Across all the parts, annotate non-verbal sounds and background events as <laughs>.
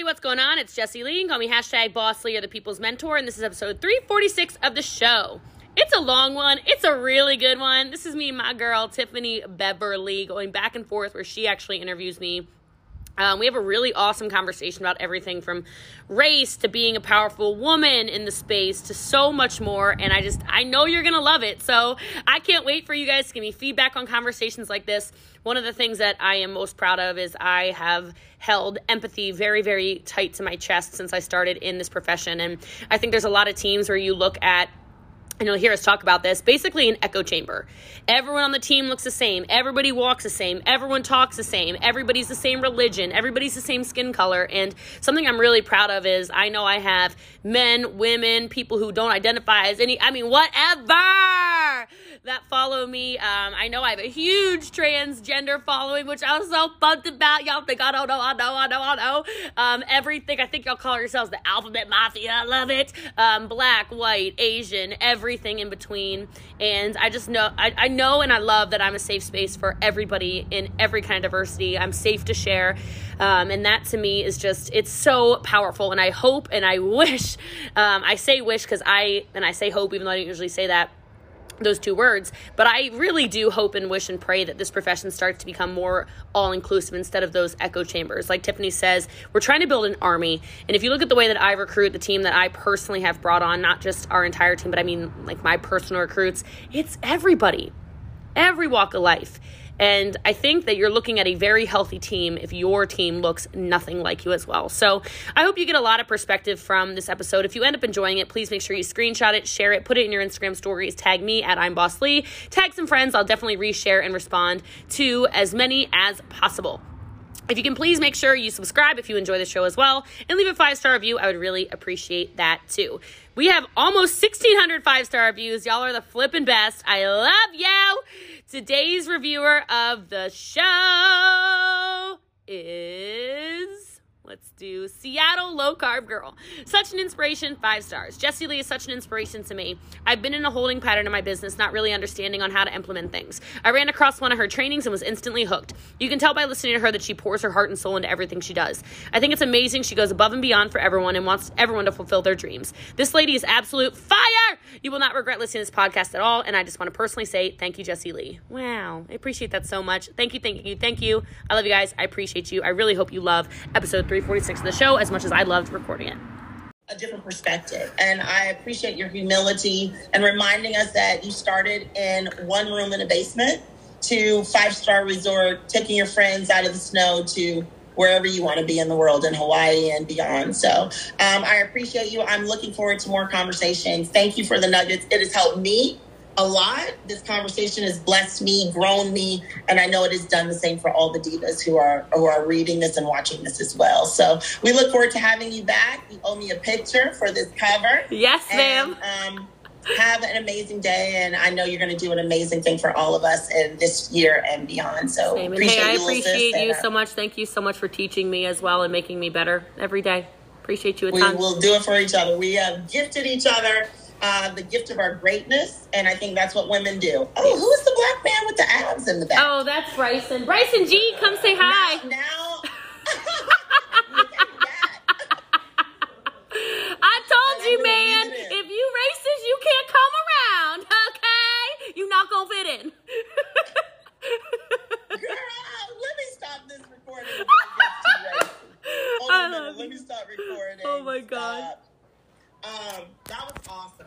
everybody, what's going on? It's Jessie Lee. Call me hashtag Boss Lee or the People's Mentor, and this is episode 346 of the show. It's a long one. It's a really good one. This is me and my girl, Tiffany Beverly, going back and forth where she actually interviews me um, we have a really awesome conversation about everything from race to being a powerful woman in the space to so much more. And I just, I know you're going to love it. So I can't wait for you guys to give me feedback on conversations like this. One of the things that I am most proud of is I have held empathy very, very tight to my chest since I started in this profession. And I think there's a lot of teams where you look at and you'll hear us talk about this basically an echo chamber. Everyone on the team looks the same. Everybody walks the same. Everyone talks the same. Everybody's the same religion. Everybody's the same skin color. And something I'm really proud of is I know I have men, women, people who don't identify as any, I mean, whatever that follow me. Um, I know I have a huge transgender following, which I was so pumped about. Y'all think I don't know, I know, I know, I know. Um, everything. I think y'all call yourselves the Alphabet Mafia. I love it. Um, black, white, Asian, everything in between. And I just know, I, I know and I love that I'm a safe space for everybody in every kind of diversity. I'm safe to share. Um, and that to me is just, it's so powerful. And I hope and I <laughs> wish, um, I say wish because I, and I say hope, even though I don't usually say that those two words. But I really do hope and wish and pray that this profession starts to become more all inclusive instead of those echo chambers. Like Tiffany says, we're trying to build an army. And if you look at the way that I recruit the team that I personally have brought on, not just our entire team, but I mean like my personal recruits, it's everybody, every walk of life. And I think that you're looking at a very healthy team if your team looks nothing like you as well. So I hope you get a lot of perspective from this episode. If you end up enjoying it, please make sure you screenshot it, share it, put it in your Instagram stories, tag me at I'm Boss Lee, tag some friends. I'll definitely reshare and respond to as many as possible. If you can please make sure you subscribe if you enjoy the show as well and leave a five star review, I would really appreciate that too. We have almost 1,600 five star reviews. Y'all are the flipping best. I love you. Today's reviewer of the show is Let's do Seattle Low Carb Girl. Such an inspiration, five stars. Jessie Lee is such an inspiration to me. I've been in a holding pattern in my business, not really understanding on how to implement things. I ran across one of her trainings and was instantly hooked. You can tell by listening to her that she pours her heart and soul into everything she does. I think it's amazing. She goes above and beyond for everyone and wants everyone to fulfill their dreams. This lady is absolute fire. You will not regret listening to this podcast at all. And I just want to personally say thank you, Jessie Lee. Wow. I appreciate that so much. Thank you, thank you, thank you. I love you guys. I appreciate you. I really hope you love episode three 346 of the show as much as I loved recording it. A different perspective. And I appreciate your humility and reminding us that you started in one room in a basement to five star resort, taking your friends out of the snow to wherever you want to be in the world in Hawaii and beyond. So um, I appreciate you. I'm looking forward to more conversations. Thank you for the nuggets. It has helped me a lot. This conversation has blessed me, grown me, and I know it has done the same for all the divas who are who are reading this and watching this as well. So we look forward to having you back. You owe me a picture for this cover. Yes, and, ma'am. Um, have an amazing day, and I know you're going to do an amazing thing for all of us in this year and beyond. So Same. appreciate hey, I appreciate you so much. Thank you so much for teaching me as well and making me better every day. Appreciate you we ton. We will do it for each other. We have gifted each other uh, the gift of our greatness, and I think that's what women do. Oh, who's the black man with the abs in the back? Oh, that's Bryson. Bryson G, come say hi. Now, <laughs> <laughs> now I told you, man. If you racist, you can't come around. Okay, you not gonna fit in. Girl, let me stop this recording. <laughs> A. Let me stop recording. Oh my god. Stop. Um, that was awesome.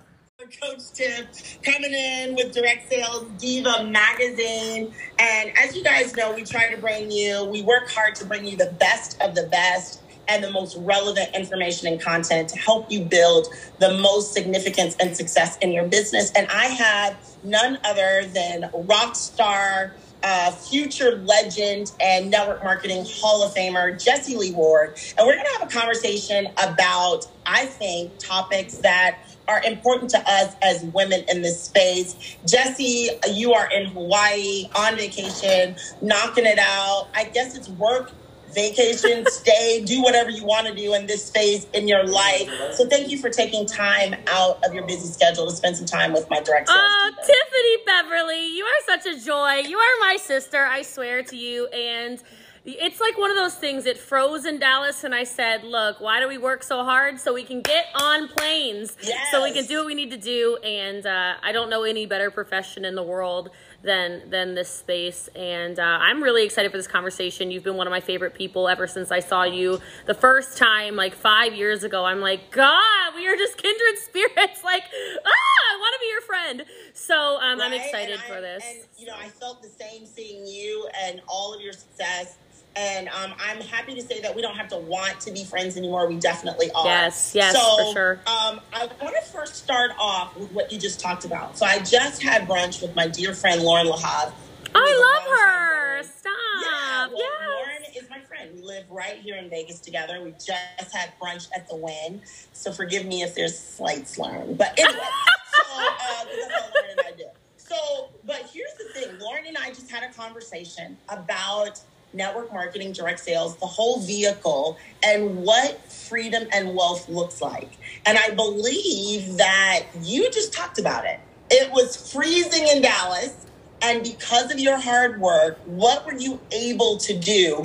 Coach Tip coming in with Direct Sales Diva magazine. And as you guys know, we try to bring you, we work hard to bring you the best of the best and the most relevant information and content to help you build the most significance and success in your business. And I have none other than rock star uh, future legend and network marketing Hall of Famer, Jesse Lee Ward. And we're going to have a conversation about, I think, topics that are important to us as women in this space. Jesse, you are in Hawaii on vacation, knocking it out. I guess it's work vacation, stay, do whatever you want to do in this phase in your life. So thank you for taking time out of your busy schedule to spend some time with my direct sales. Oh, Tiffany Beverly, you are such a joy. You are my sister, I swear to you. And It's like one of those things. It froze in Dallas, and I said, "Look, why do we work so hard so we can get on planes, Yes. so we can do what we need to do?" And uh, I don't know any better profession in the world than than this space. And uh, I'm really excited for this conversation. You've been one of my favorite people ever since I saw you the first time, like five years ago. I'm like, God, we are just kindred <laughs> spirits. Like, ah, I want to be your friend. So um, I'm excited for this. And you know, I felt the same seeing you and all of your success. And um, I'm happy to say that we don't have to want to be friends anymore. We definitely are. Yes, yes, so, for sure. Um, I want to first start off with what you just talked about. So I just had brunch with my dear friend Lauren Lahav. a I love her. Stop. Yeah, well, yes. Lauren is my friend. We live right here in Vegas together. We just had brunch at the Wynn, so forgive me if there's slight slurring. But anyway, <laughs> so uh, 'cause that's all Lauren and I do. So, but here's the thing: Lauren and I just had a conversation about network marketing, direct sales, the whole vehicle, and what freedom and wealth looks like. And I believe that you just talked about it. It was freezing in Dallas. And because of your hard work, what were you able to do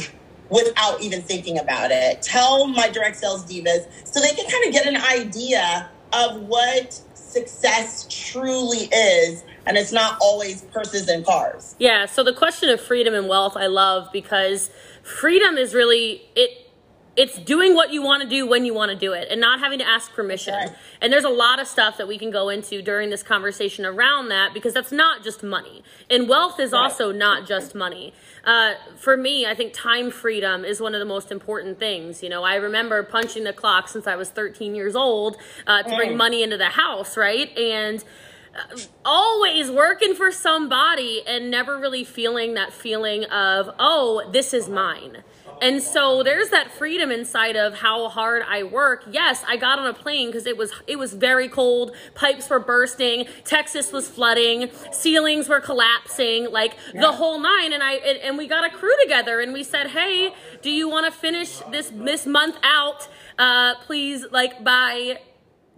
without even thinking about it? Tell my direct sales divas so they can kind of get an idea of what success truly is. And it's not always purses and cars. Yeah, so the question of freedom and wealth I love because freedom is really it it's doing what you want to do when you want to do it and not having to ask permission. Right. And there's a lot of stuff that we can go into during this conversation around that because that's not just money. And wealth is Right. also not just money. Uh, for me, I think time freedom is one of the most important things. You know, I remember punching the clock since I was 13 years old uh, to bring Mm. money into the house, right? And always working for somebody and never really feeling that feeling of, oh, this is mine. And so there's that freedom inside of how hard I work. Yes, I got on a plane because it was it was very cold. Pipes were bursting. Texas was flooding. Ceilings were collapsing. Like the whole nine. And I and, and we got a crew together and we said, hey, do you want to finish this this month out? Uh, please, like by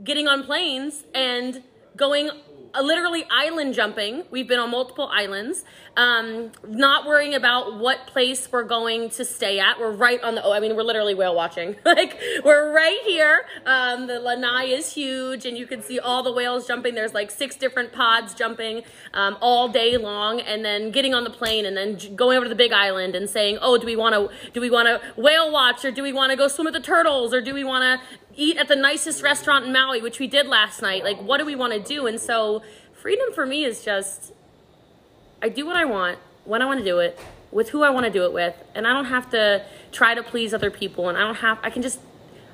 getting on planes and going literally island jumping. We've been on multiple islands. Um, not worrying about what place we're going to stay at. We're right on the. Oh, I mean, we're literally whale watching. <laughs> like we're right here. Um, the lanai is huge, and you can see all the whales jumping. There's like six different pods jumping um, all day long, and then getting on the plane, and then going over to the big island and saying, "Oh, do we want to? Do we want to whale watch, or do we want to go swim with the turtles, or do we want to?" eat at the nicest restaurant in Maui, which we did last night. Like, what do we want to do? And so, freedom for me is just I do what I want, when I want to do it, with who I want to do it with, and I don't have to try to please other people. And I don't have. I can just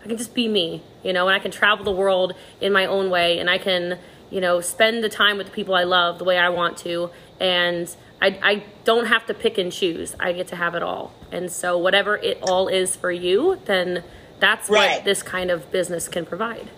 I can just be me, you know, and I can travel the world in my own way, and I can you know spend the time with the people I love the way I want to, and. I, I don't have to pick and choose. I get to have it all. And so, whatever it all is for you, then that's Right. what this kind of business can provide.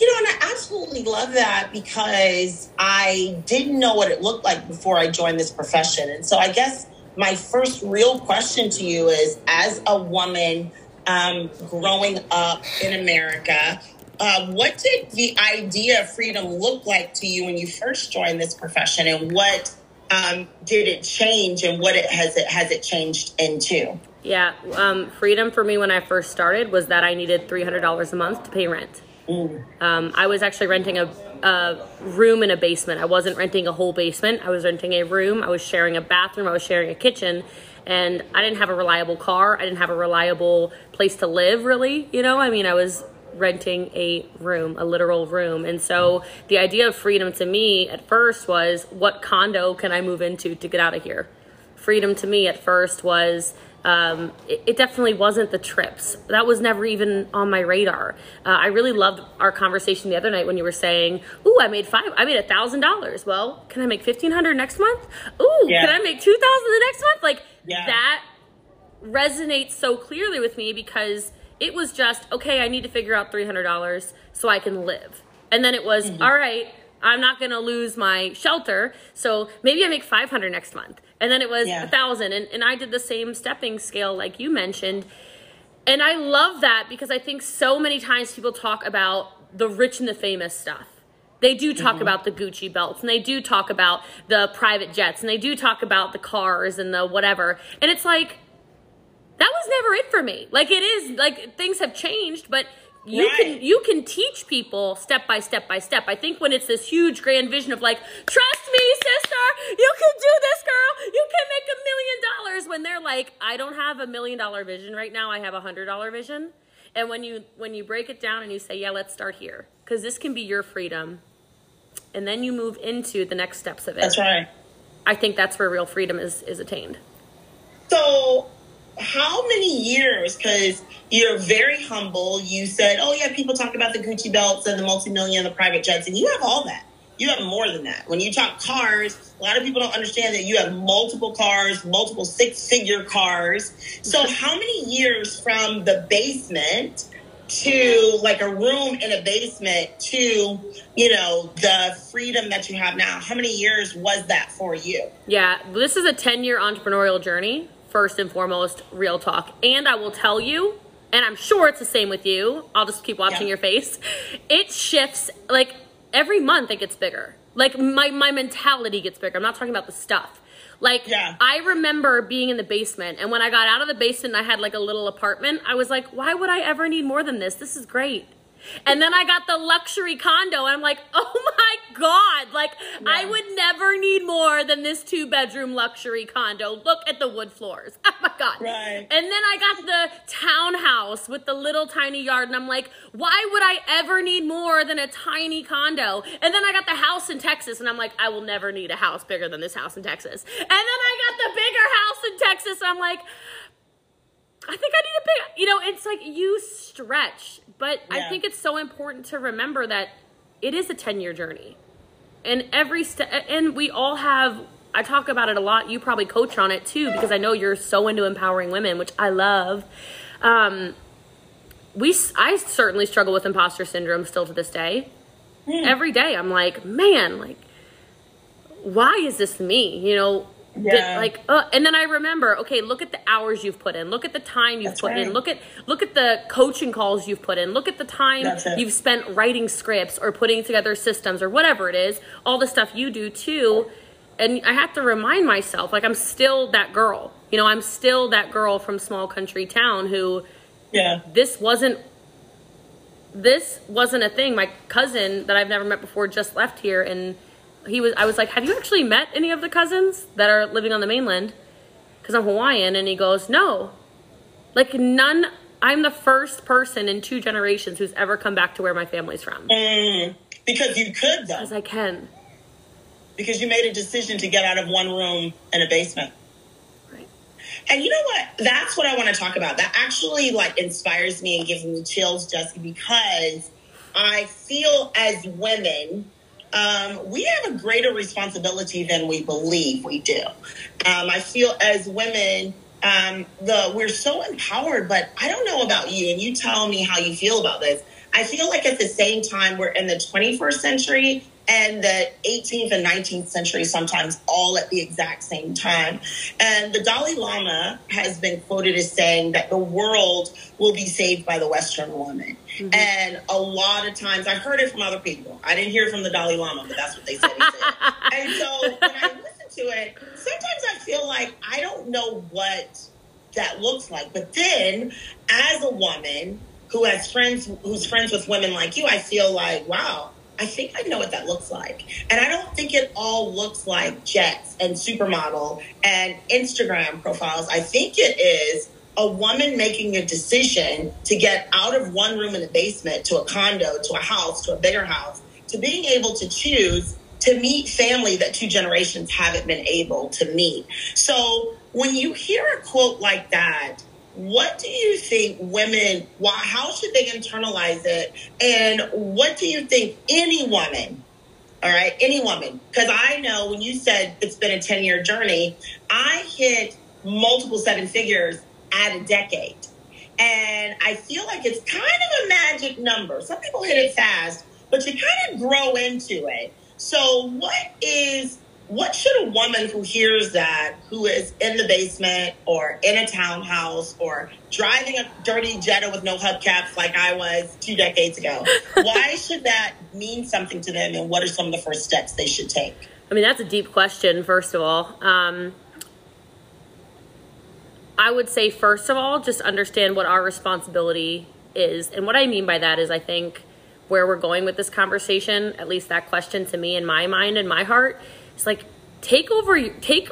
You know, absolutely love that because I didn't know what it looked like before I joined this profession. And so I guess my first real question to you is as a woman um, growing up in America, uh, what did the idea of freedom look like to you when you first joined this profession and what um, did it change and what it has it has it changed into? Yeah, um, freedom for me when I first started was that I needed three hundred dollars a month to pay rent. Um, I was actually renting a, a room in a basement. I wasn't renting a whole basement. I was renting a room. I was sharing a bathroom. I was sharing a kitchen, and I didn't have a reliable car. I didn't have a reliable place to live. Really, you know. I mean, I was renting a room, a literal room, and so the idea of freedom to me at first was, what condo can I move into to get out of here? freedom to me at first was um, it, it definitely wasn't the trips. That was never even on my radar. Uh, I really loved our conversation the other night when you were saying, "Ooh, I made five. I made a thousand dollars. Well, can I make fifteen hundred next month? Ooh, Yeah. can I make two thousand the next month? Like Yeah. that resonates so clearly with me because it was just okay i need to figure out $300 so i can live and then it was Mm-hmm. "All right i'm not going to lose my shelter so maybe i make 500 next month and then it was a thousand. And, and i did the same stepping scale like you mentioned. And i love that because i think so many times people talk about the rich and the famous stuff. They do talk mm-hmm. about the Gucci belts and they do talk about the private jets and they do talk about the cars and the whatever. And it's like, that was never it for me. Like it is like things have changed, but you Right. can you can teach people step by step by step. I think when it's this huge grand vision of like, trust me, sister, you can do this, girl. You can make a million dollars. When they're like, I don't have a million dollar vision right now. I have a hundred dollar vision. And when you when you break it down and you say, yeah, let's start here, because this can be your freedom, and then you move into the next steps of it. That's right. I think that's where real freedom is is attained. So, how many years? Because you're very humble. You said, "Oh yeah, people talk about the Gucci belts and the multi-million, the private jets, and you have all that. You have more than that. When you talk cars, a lot of people don't understand that you have multiple cars, multiple six-figure cars. So, how many years from the basement?" to like a room in a basement to you know the freedom that you have now how many years was that for you Yeah, this is a 10 year entrepreneurial journey, first and foremost, real talk. And I will tell you, and I'm sure it's the same with you, I'll just keep watching Yeah. your face. It shifts, like every month it gets bigger. Like my, my mentality gets bigger. I'm not talking about the stuff. Like Yeah. I remember being in the basement, and when I got out of the basement, and I had like a little apartment. I was like, why would I ever need more than this? This is great. And then I got the luxury condo, and I'm like, oh <laughs> my god! Like I would never need more than this two bedroom luxury condo. Look at the wood floors. <laughs> Oh my god! Right. And then I got the townhouse with the little tiny yard, and I'm like, why would I ever need more than a tiny condo? And then I got the house in Texas, and I'm like, I will never need a house bigger than this house in Texas. And then I got the bigger house in Texas. I'm like, I think I need a big, you know, it's like you stretch, but I think it's so important to remember that it is a 10 year journey. And every step, and we all have, I talk about it a lot. You probably coach on it too, because I know you're so into empowering women, which I love. Um, we, I certainly struggle with imposter syndrome still to this day. Every day I'm like, man, like, why is this me? You know, Yeah. like, uh, and then I remember, okay, look at the hours you've put in, look at the time you've That's put in, look at look at the coaching calls you've put in, look at the time you've spent writing scripts or putting together systems or whatever it is, all the stuff you do too. And I have to remind myself, like, I'm still that girl. You know, I'm still that girl from small country town who yeah this wasn't this wasn't a thing. My cousin that I've never met before just left here and he was I was like, "Have you actually met any of the cousins that are living on the mainland?" Cuz I'm Hawaiian and he goes, "No." Like none I'm the first person in two generations who's ever come back to where my family's from. Mm, because you could though As I can. because you made a decision to get out of one room in a basement Right. and you know what that's what i want to talk about that actually like inspires me and gives me chills jesse because i feel as women um, we have a greater responsibility than we believe we do. Um, i feel as women um, the we're so empowered but i don't know about you and you tell me how you feel about this. I feel like at the same time we're in the 21st century and the 18th and 19th century sometimes all at the exact same time. And the Dalai Lama has been quoted as saying that the world will be saved by the Western woman. Mm-hmm. And a lot of times, I've heard it from other people. I didn't hear it from the Dalai Lama, but that's what they said. Said. <laughs> and so when I listen to it, sometimes I feel like I don't know what that looks like. But then, as a woman who has friends who's friends with women like you, I feel like, wow, I think I know what that looks like. And I don't think it all looks like jets and supermodel and Instagram profiles. I think it is a woman making a decision to get out of one room in the basement to a condo, to a house, to a bigger house, to being able to choose to meet family that two generations haven't been able to meet. So when you hear a quote like that, what do you think women why how should they internalize it? And what do you think any woman all right any woman because i know when you said it's been a 10 year journey i hit multiple seven figures at a decade. And i feel like it's kind of a magic number. Some people hit it fast but you kind of grow into it. So what is what should a woman who hears that, who is in the basement or in a townhouse or driving a dirty Jetta with no hubcaps like I was two decades ago, <laughs> why should that mean something to them and what are some of the first steps they should take? I mean, that's a deep question, first of all. Um, I would say, first of all, just understand what our responsibility is. And what I mean by that is, I think where we're going with this conversation, at least that question to me in my mind and my heart, is like take over, your- take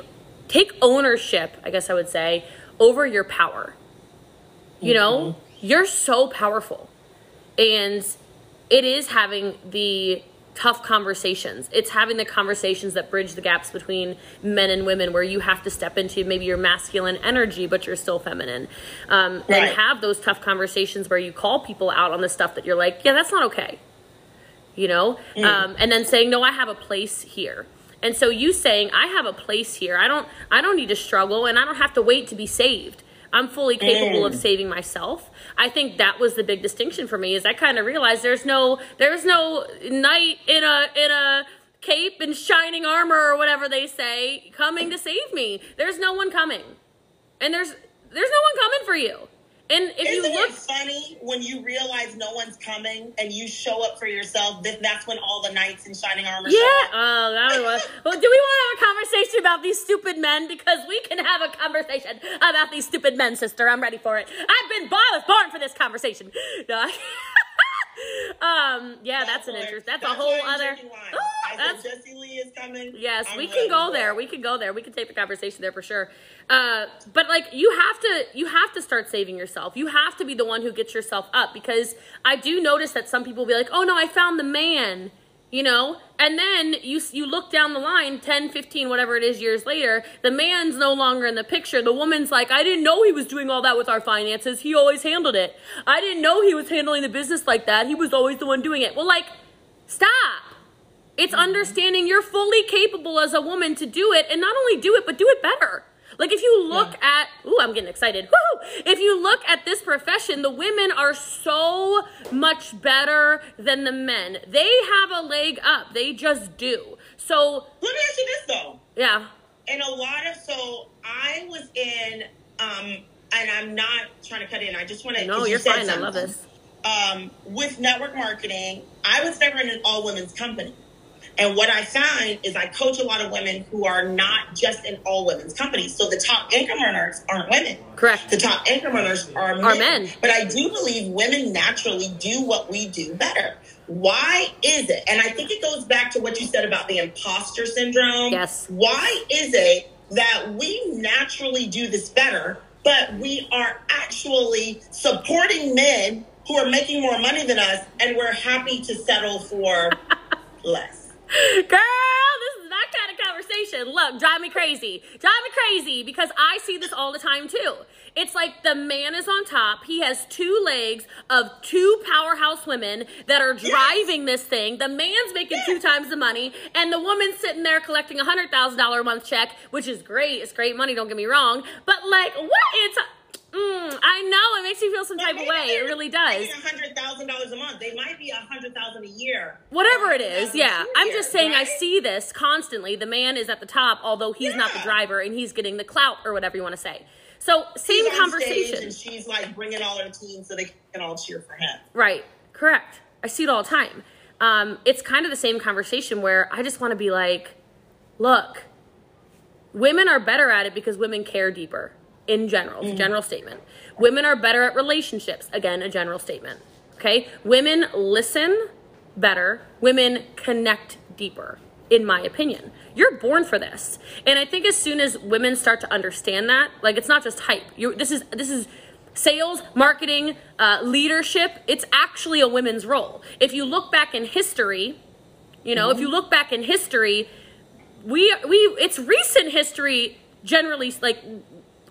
take ownership. I guess I would say over your power. You know, you're so powerful, and it is having the tough conversations. It's having the conversations that bridge the gaps between men and women, where you have to step into maybe your masculine energy, but you're still feminine, um, and have those tough conversations where you call people out on the stuff that you're like, yeah, that's not okay, you know, um, and then saying, no, I have a place here. And so you saying, I have a place here. I don't, I don't need to struggle, and I don't have to wait to be saved. I'm fully capable of mm. saving myself. I think that was the big distinction for me is I kind of realized there's no there's no knight in a in a cape and shining armor or whatever they say coming to save me. There's no one coming. And there's there's no one coming for you. And if Isn't you look it funny when you realize no one's coming and you show up for yourself? That that's when all the knights in shining armor Yeah. show up. Oh, that was. <laughs> Well, do we want to have a conversation about these stupid men? Because we can have a conversation about these stupid men, sister. I'm ready for it. I've been born, born for this conversation. No. <laughs> um. Yeah, that's an interest. That's, a whole other. <gasps> Oh, I that's Jesse Lee is coming. Yes, I'm we can go there. it. We can go there. We can take the conversation there for sure. Uh, but like you have to you have to start saving yourself. You have to be the one who gets yourself up because I do notice that some people will be like, "Oh no, I found the man." You know? And then you you look down the line 10, 15, whatever it is years later, the man's no longer in the picture. The woman's like, "I didn't know he was doing all that with our finances. He always handled it. I didn't know he was handling the business like that. He was always the one doing it." Well, like stop. It's understanding you're fully capable as a woman to do it and not only do it, but do it better. Like if you look at, ooh, I'm getting excited. Woo! If you look at this profession, the women are so much better than the men. They have a leg up. They just do. So, Let me ask you this though. yeah. And a lot of so I was in um and I'm not trying to cut in. I just want to. No, you're fine. I love this. Um, with network marketing, I was never in an all women's company. And what I find is I coach a lot of women who are not just in all women's companies. So the top income earners aren't women. Correct. The top income earners are men. Are men. But I do believe women naturally do what we do better. Why is it? And I think it goes back to what you said about the imposter syndrome. Yes. Why is it that we naturally do this better, but we are actually supporting men who are making more money than us and we're happy to settle for <laughs> less? Girl, this is that kind of conversation. Look, drive me crazy. Drive me crazy because I see this all the time too. It's like the man is on top. He has two legs of two powerhouse women that are driving this thing. The man's making two times the money, and the woman's sitting there collecting a hundred thousand dollar a month check, which is great. It's great money. Don't get me wrong, but like, what? It's mm, I know it makes me feel some type of way. It really does. making $100,000 a month. They might be a $100,000 a year. Whatever it is, yeah. I'm just saying I see this constantly. The man is at the top, although he's not the driver and he's getting the clout or whatever you want to say. So same conversation. and she's like bringing all her team so they can all cheer for him. Right. Correct. I see it all the time. Um, it's kind of the same conversation where I just want to be like, look, women are better at it because women care deeper in general. It's a general statement. Women are better at relationships. Again, a general statement. Okay? Women listen better. Women connect deeper, in my opinion. You're born for this. And I think as soon as women start to understand that, like it's not just hype. You this is this is sales, marketing, uh, leadership. It's actually a women's role. If you look back in history, you know, if you look back in history, we we it's recent history generally like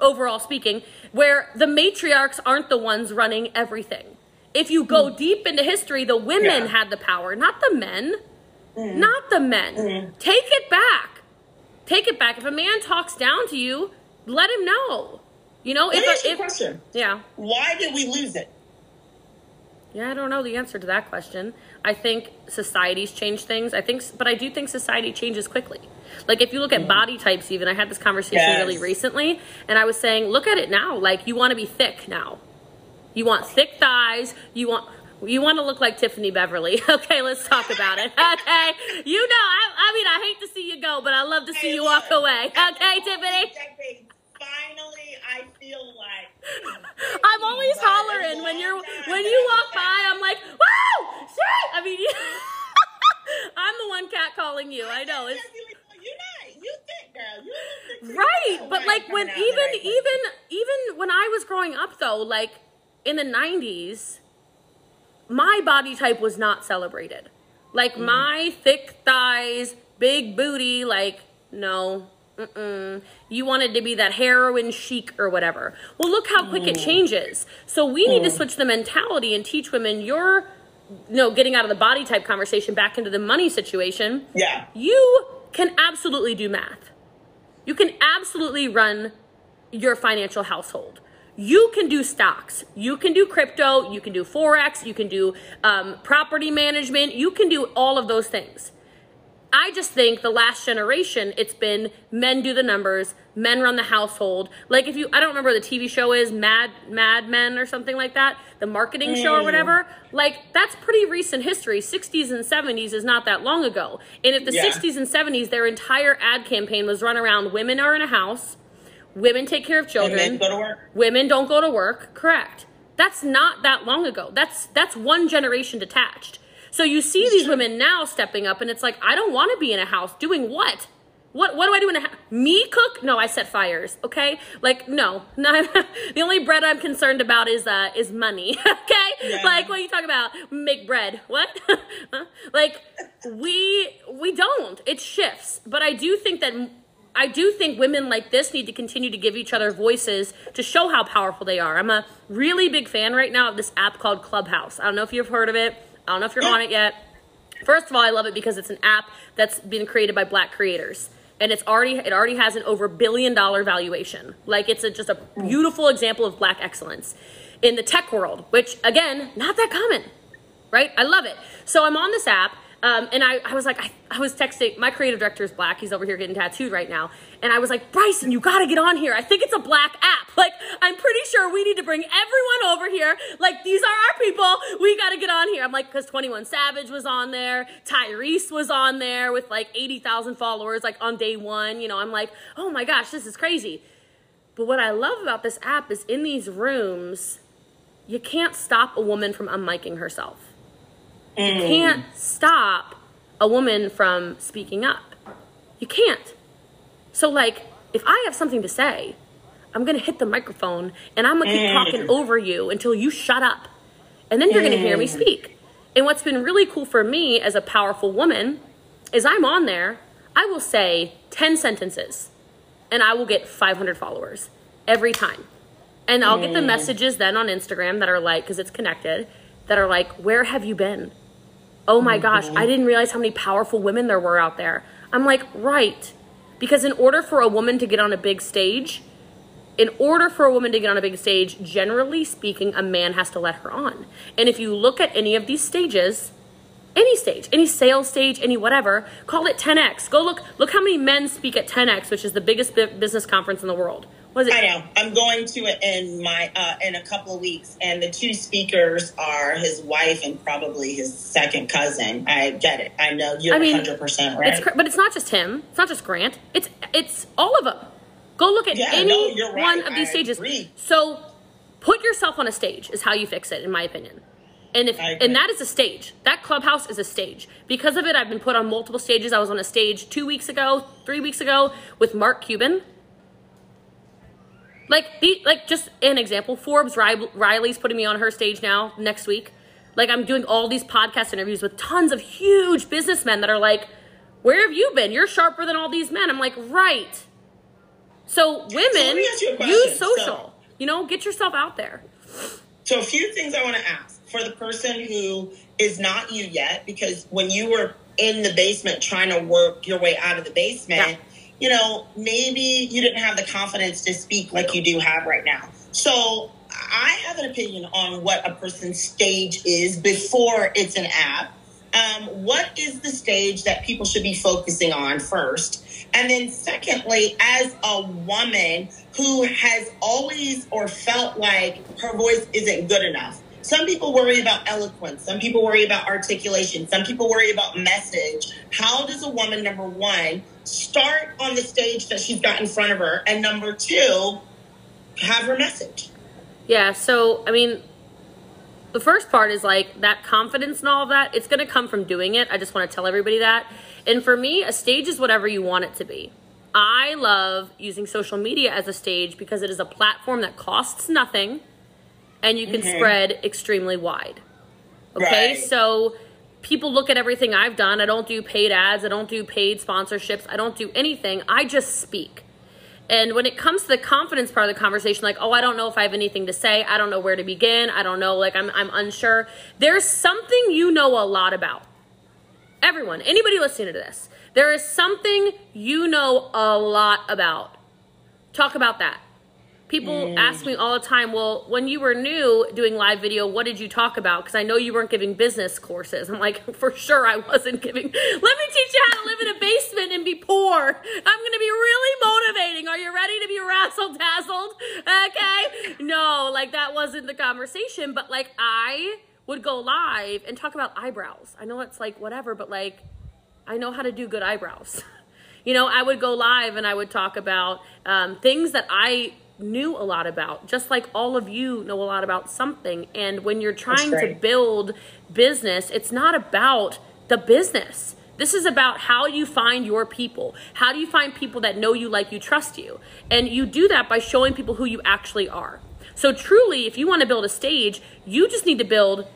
overall speaking where the matriarchs aren't the ones running everything if you go hmm. deep into history the women Yeah. had the power not the men hmm. not the men hmm. take it back take it back if a man talks down to you let him know you know Let if, a, a if question. yeah Why did we lose it? yeah, I don't know the answer to that question. I think society's changed things. I think, but I do think society changes quickly. Like if you look at body types, even I had this conversation Yes. really recently, and I was saying, look at it now. Like you want to be thick now. You want thick thighs. You want. You want to look like Tiffany Beverly. <laughs> Okay, let's talk about it. <laughs> Okay, you know, I, I mean, I hate to see you go, but I love to see Hey, you walk away. Okay, Tiffany. Finally, I feel like <laughs> I'm always hollering when you're when you walk by. I'm like, whoa, shit! I mean, I'm the one cat calling you. I know it's You're not. You think, girl. You think right, but like when even even even when I was like in the '90s, my body type was not celebrated. Like mm-hmm. my thick thighs, big booty, like no. Mm-mm. You wanted to be that heroin chic or whatever. Well, look how quick it mm. changes. So we need to mm. switch the mentality and teach women you're, you know, getting out of the body type conversation back into the money situation. Yeah. You can absolutely do math. You can absolutely run your financial household. You can do stocks. You can do crypto. You can do Forex. You can do um, property management. You can do all of those things. I just think the last generation, it's been men do the numbers, men run the household. Like if you, I don't remember what the TV show is, Mad Mad Men or something like that, the marketing show or whatever. Like that's pretty recent history. 60s and 70s is not that long ago. And if the Yeah. 60s and 70s, their entire ad campaign was run around women are in a house, women take care of And children. men go to work. women don't go to work. Correct. That's not that long ago. That's that's one generation detached. So you see these women now stepping up and it's like i don't want to be in a house doing what? What what do i do in a house me cook? No i set fires okay? Like no. <laughs> Not, the only bread i'm concerned about is uh is money <laughs> okay? Yeah. like what are you talking about? Make bread. What? <laughs> Like we we don't. It shifts. But i do think that I do think women like this need to continue to give each other voices to show how powerful they are. I'm a really big fan right now of this app called Clubhouse. I don't know if you've heard of it. I don't know if you're on it yet. First of all, I love it because it's an app that's been created by black creators. And it's already it already has an over billion dollar valuation. Like it's a, just a beautiful example of black excellence in the tech world, which again, not that common right? I love it. So I'm on this app, um, and I, I was like, I, I was texting, my creative director is black. He's over here getting tattooed right now. And I was like, Bryson, you gotta get on here. I think it's a black app. <laughs> Like, I'm pretty sure we need to bring everyone over here. Like, these are our people. We gotta get on here. I'm like, because 21 Savage was on there, Tyrese was on there with like 80,000 followers, like on day one. You know, I'm like, oh my gosh, this is crazy. But what I love about this app is in these rooms, you can't stop a woman from unmiking herself Mm. can't stop a woman from speaking up. You can't. So, like, if I have something to say, I'm gonna hit the microphone and I'm gonna keep mm. talking over you until you shut up. And then you're gonna hear me mm. speak. And what's been really cool for me as a powerful woman is I'm on there, I will say 10 sentences and I will get 500 followers every time. And I'll get the mm. messages then on Instagram that are like, because it's connected, that are like, where have you been? Oh my mm-hmm. gosh, I didn't realize how many powerful women there were out there. I'm like, right. Because in order for a woman to get on a big stage, in order for a woman to get on a big stage, generally speaking, a man has to let her on. And if you look at any of these stages, any stage, any sales stage, any whatever, call it 10x. Go look look how many men speak at 10x, which is the biggest business conference in the world. What is I know. I'm going to it in my uh, in a couple of weeks, and the two speakers are his wife and probably his second cousin. I get it. I know you're I mean, 100 percent right. It's but it's not just him. It's not just Grant. It's it's all of them. Go look at Yeah, any no, right. one of these I stages. agree. So put yourself on a stage is how you fix it, in my opinion. And if and that is a stage. That clubhouse is a stage. Because of it, I've been put on multiple stages. I was on a stage two weeks ago, three weeks ago with Mark Cuban. Like the like just an example. Forbes Riley's putting me on her stage now next week. Like I'm doing all these podcast interviews with tons of huge businessmen that are like, "Where have you been? You're sharper than all these men." I'm like, "Right." So women me ask you a question. use social. So- you know, get yourself out there. So, a few things I want to ask for the person who is not you yet, because when you were in the basement trying to work your way out of the basement, Yeah. You know, maybe you didn't have the confidence to speak like you do have right now. So, I have an opinion on what a person's stage is before it's an app. Um, what is the stage that people should be focusing on first? And then, secondly, as a woman who has always or felt like her voice isn't good enough, some people worry about eloquence, some people worry about articulation, some people worry about message. How does a woman, number one, start on the stage that she's got in front of her, and number two, have her message? Yeah, so I mean, the first part is like that confidence and all of that. It's gonna come from doing it. I just want to tell everybody that. And for me, a stage is whatever you want it to be. I love using social media as a stage because it is a platform that costs nothing and you can Mhm. spread extremely wide. Okay, Right. so people look at everything I've done. I don't do paid ads, I don't do paid sponsorships, I don't do anything. I just speak. And when it comes to the confidence part of the conversation, like, oh, I don't know if I have anything to say, I don't know where to begin, I don't know, like, I'm, I'm unsure. There's something you know a lot about. Everyone, anybody listening to this, there is something you know a lot about. Talk about that. People ask me all the time, well, when you were new doing live video, what did you talk about? Because I know you weren't giving business courses. I'm like, <laughs> for sure I wasn't giving. <laughs> Let me teach you how to live in a basement and be poor. I'm going to be really motivating. Are you ready to be razzle dazzled? Okay. No, like that wasn't the conversation, but like I would go live and talk about eyebrows. I know it's like whatever, but like I know how to do good eyebrows. <laughs> You know, I would go live and I would talk about um, things that I knew a lot about, just like all of you know a lot about something. And when you're trying to build business, it's not about the business. This is about how you find your people. How do you find people that know you, like you, trust you? And you do that by showing people who you actually are. So, truly, if you want to build a stage, you just need to build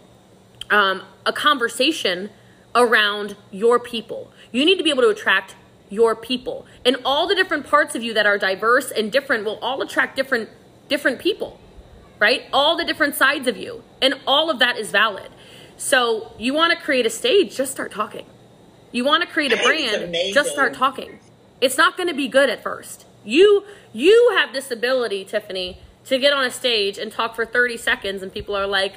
um, a conversation around your people. You need to be able to attract your people, and all the different parts of you that are diverse and different will all attract different different people, right? All the different sides of you, and all of that is valid. So you want to create a stage, just start talking. You want to create a brand, just start talking. It's not going to be good at first. You you have this ability, Tiffany, to get on a stage and talk for 30 seconds and people are like,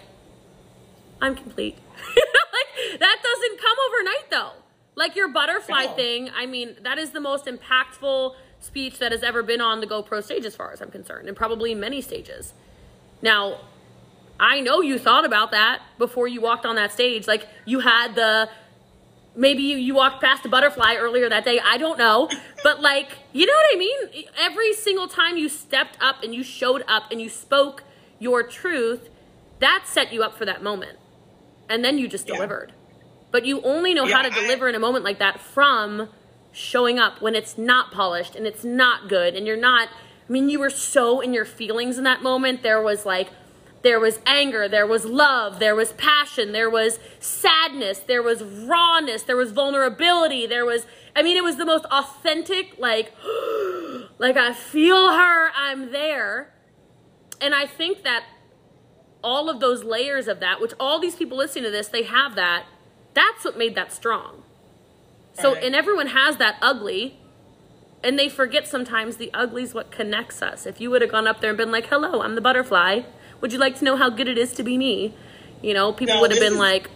I'm complete. <laughs> like that doesn't come overnight though. Like your butterfly thing, I mean, that is the most impactful speech that has ever been on the Go Pro stage as far as I'm concerned, and probably many stages. Now, I know you thought about that before you walked on that stage. Like you had the maybe you, you walked past a butterfly earlier that day. I don't know. But like, you know what I mean? Every single time you stepped up and you showed up and you spoke your truth, that set you up for that moment. And then you just Yeah. delivered. But you only know how Yeah, to I- deliver in a moment like that from showing up when it's not polished and it's not good and you're not I mean you were so in your feelings in that moment. There was like there was anger, there was love, there was passion, there was sadness, there was rawness, there was vulnerability, there was I mean it was the most authentic like <gasps> like I feel her, I'm there. And I think that all of those layers of that, which all these people listening to this, they have that. That's what made that strong. So, Right. and everyone has that ugly, and they forget sometimes the ugly is what connects us. If you would have gone up there and been like, hello, I'm the butterfly, would you like to know how good it is to be me? You know, people No, would have been is- like,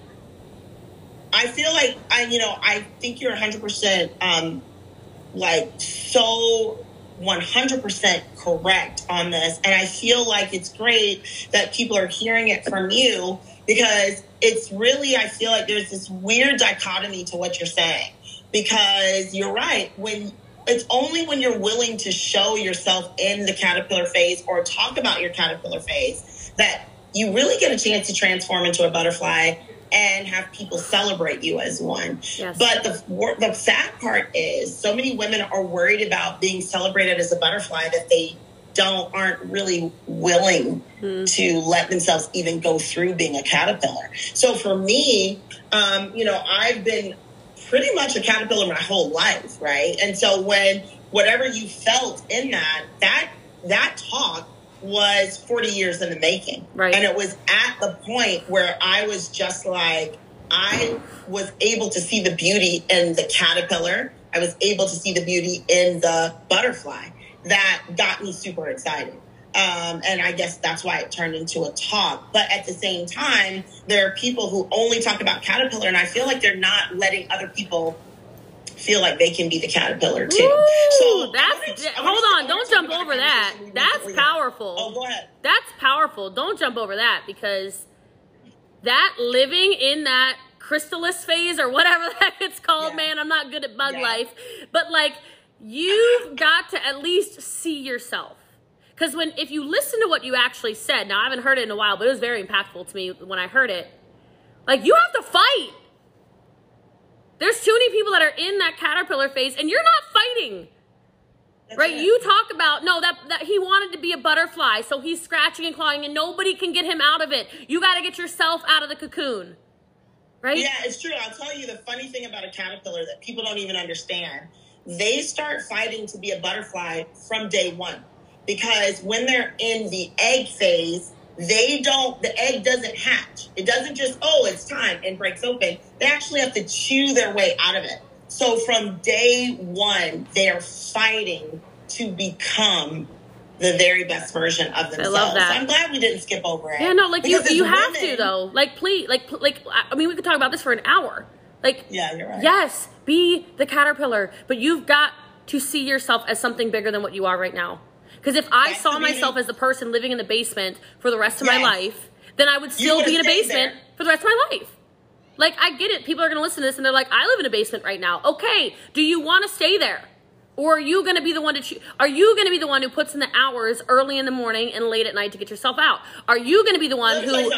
I feel like I, you know, I think you're 100 percent, um, like so 100 percent correct on this, and I feel like it's great that people are hearing it from you because it's really, I feel like there's this weird dichotomy to what you're saying because you're right when. It's only when you're willing to show yourself in the caterpillar phase or talk about your caterpillar phase that you really get a chance to transform into a butterfly and have people celebrate you as one. Yes. But the the sad part is, so many women are worried about being celebrated as a butterfly that they don't aren't really willing to let themselves even go through being a caterpillar. So for me, um, you know, I've been pretty much a caterpillar my whole life, right? And so when whatever you felt in that, that that talk was 40 years in the making. Right. And it was at the point where I was just like, I was able to see the beauty in the caterpillar. I was able to see the beauty in the butterfly. That got me super excited. Um, and I guess that's why it turned into a talk. But at the same time, there are people who only talk about caterpillar, and I feel like they're not letting other people feel like they can be the caterpillar too. Ooh, so that's wanna- di- I wanna- hold on, don't jump over that. That's powerful. Oh, go ahead. That's powerful. Don't jump over that because that living in that chrysalis phase or whatever <laughs> the heck it's called, Yeah. man, I'm not good at bug Yeah. life. But like you've got to at least see yourself. Because when if you listen to what you actually said, now I haven't heard it in a while, but it was very impactful to me when I heard it. Like you have to fight. There's too many people that are in that caterpillar phase, and you're not fighting. That's right? it. You talk about no that that he wanted to be a butterfly, so he's scratching and clawing, and nobody can get him out of it. You got to get yourself out of the cocoon, right? Yeah, it's true. I'll tell you the funny thing about a caterpillar that people don't even understand. They start fighting to be a butterfly from day one. Because when they're in the egg phase, they don't, the egg doesn't hatch. It doesn't just, oh, it's time and breaks open. They actually have to chew their way out of it. So from day one, they're fighting to become the very best version of themselves. I love that. So I'm glad we didn't skip over it. Yeah, no, like you, Because as you have to though. Like, please, like, like. I mean, we could talk about this for an hour. Like, Yeah, you're right. yes, be the caterpillar, but you've got to see yourself as something bigger than what you are right now. Because if I That's saw myself as the person living in the basement for the rest of my life, then I would still be in a basement there. for the rest of my life. Like, I get it. People are going to listen to this and they're like, I live in a basement right now. Okay, do you want to stay there? Or are you going to be the one to choose? Are you going to be the one who puts in the hours early in the morning and late at night to get yourself out? Are you going to be the one who.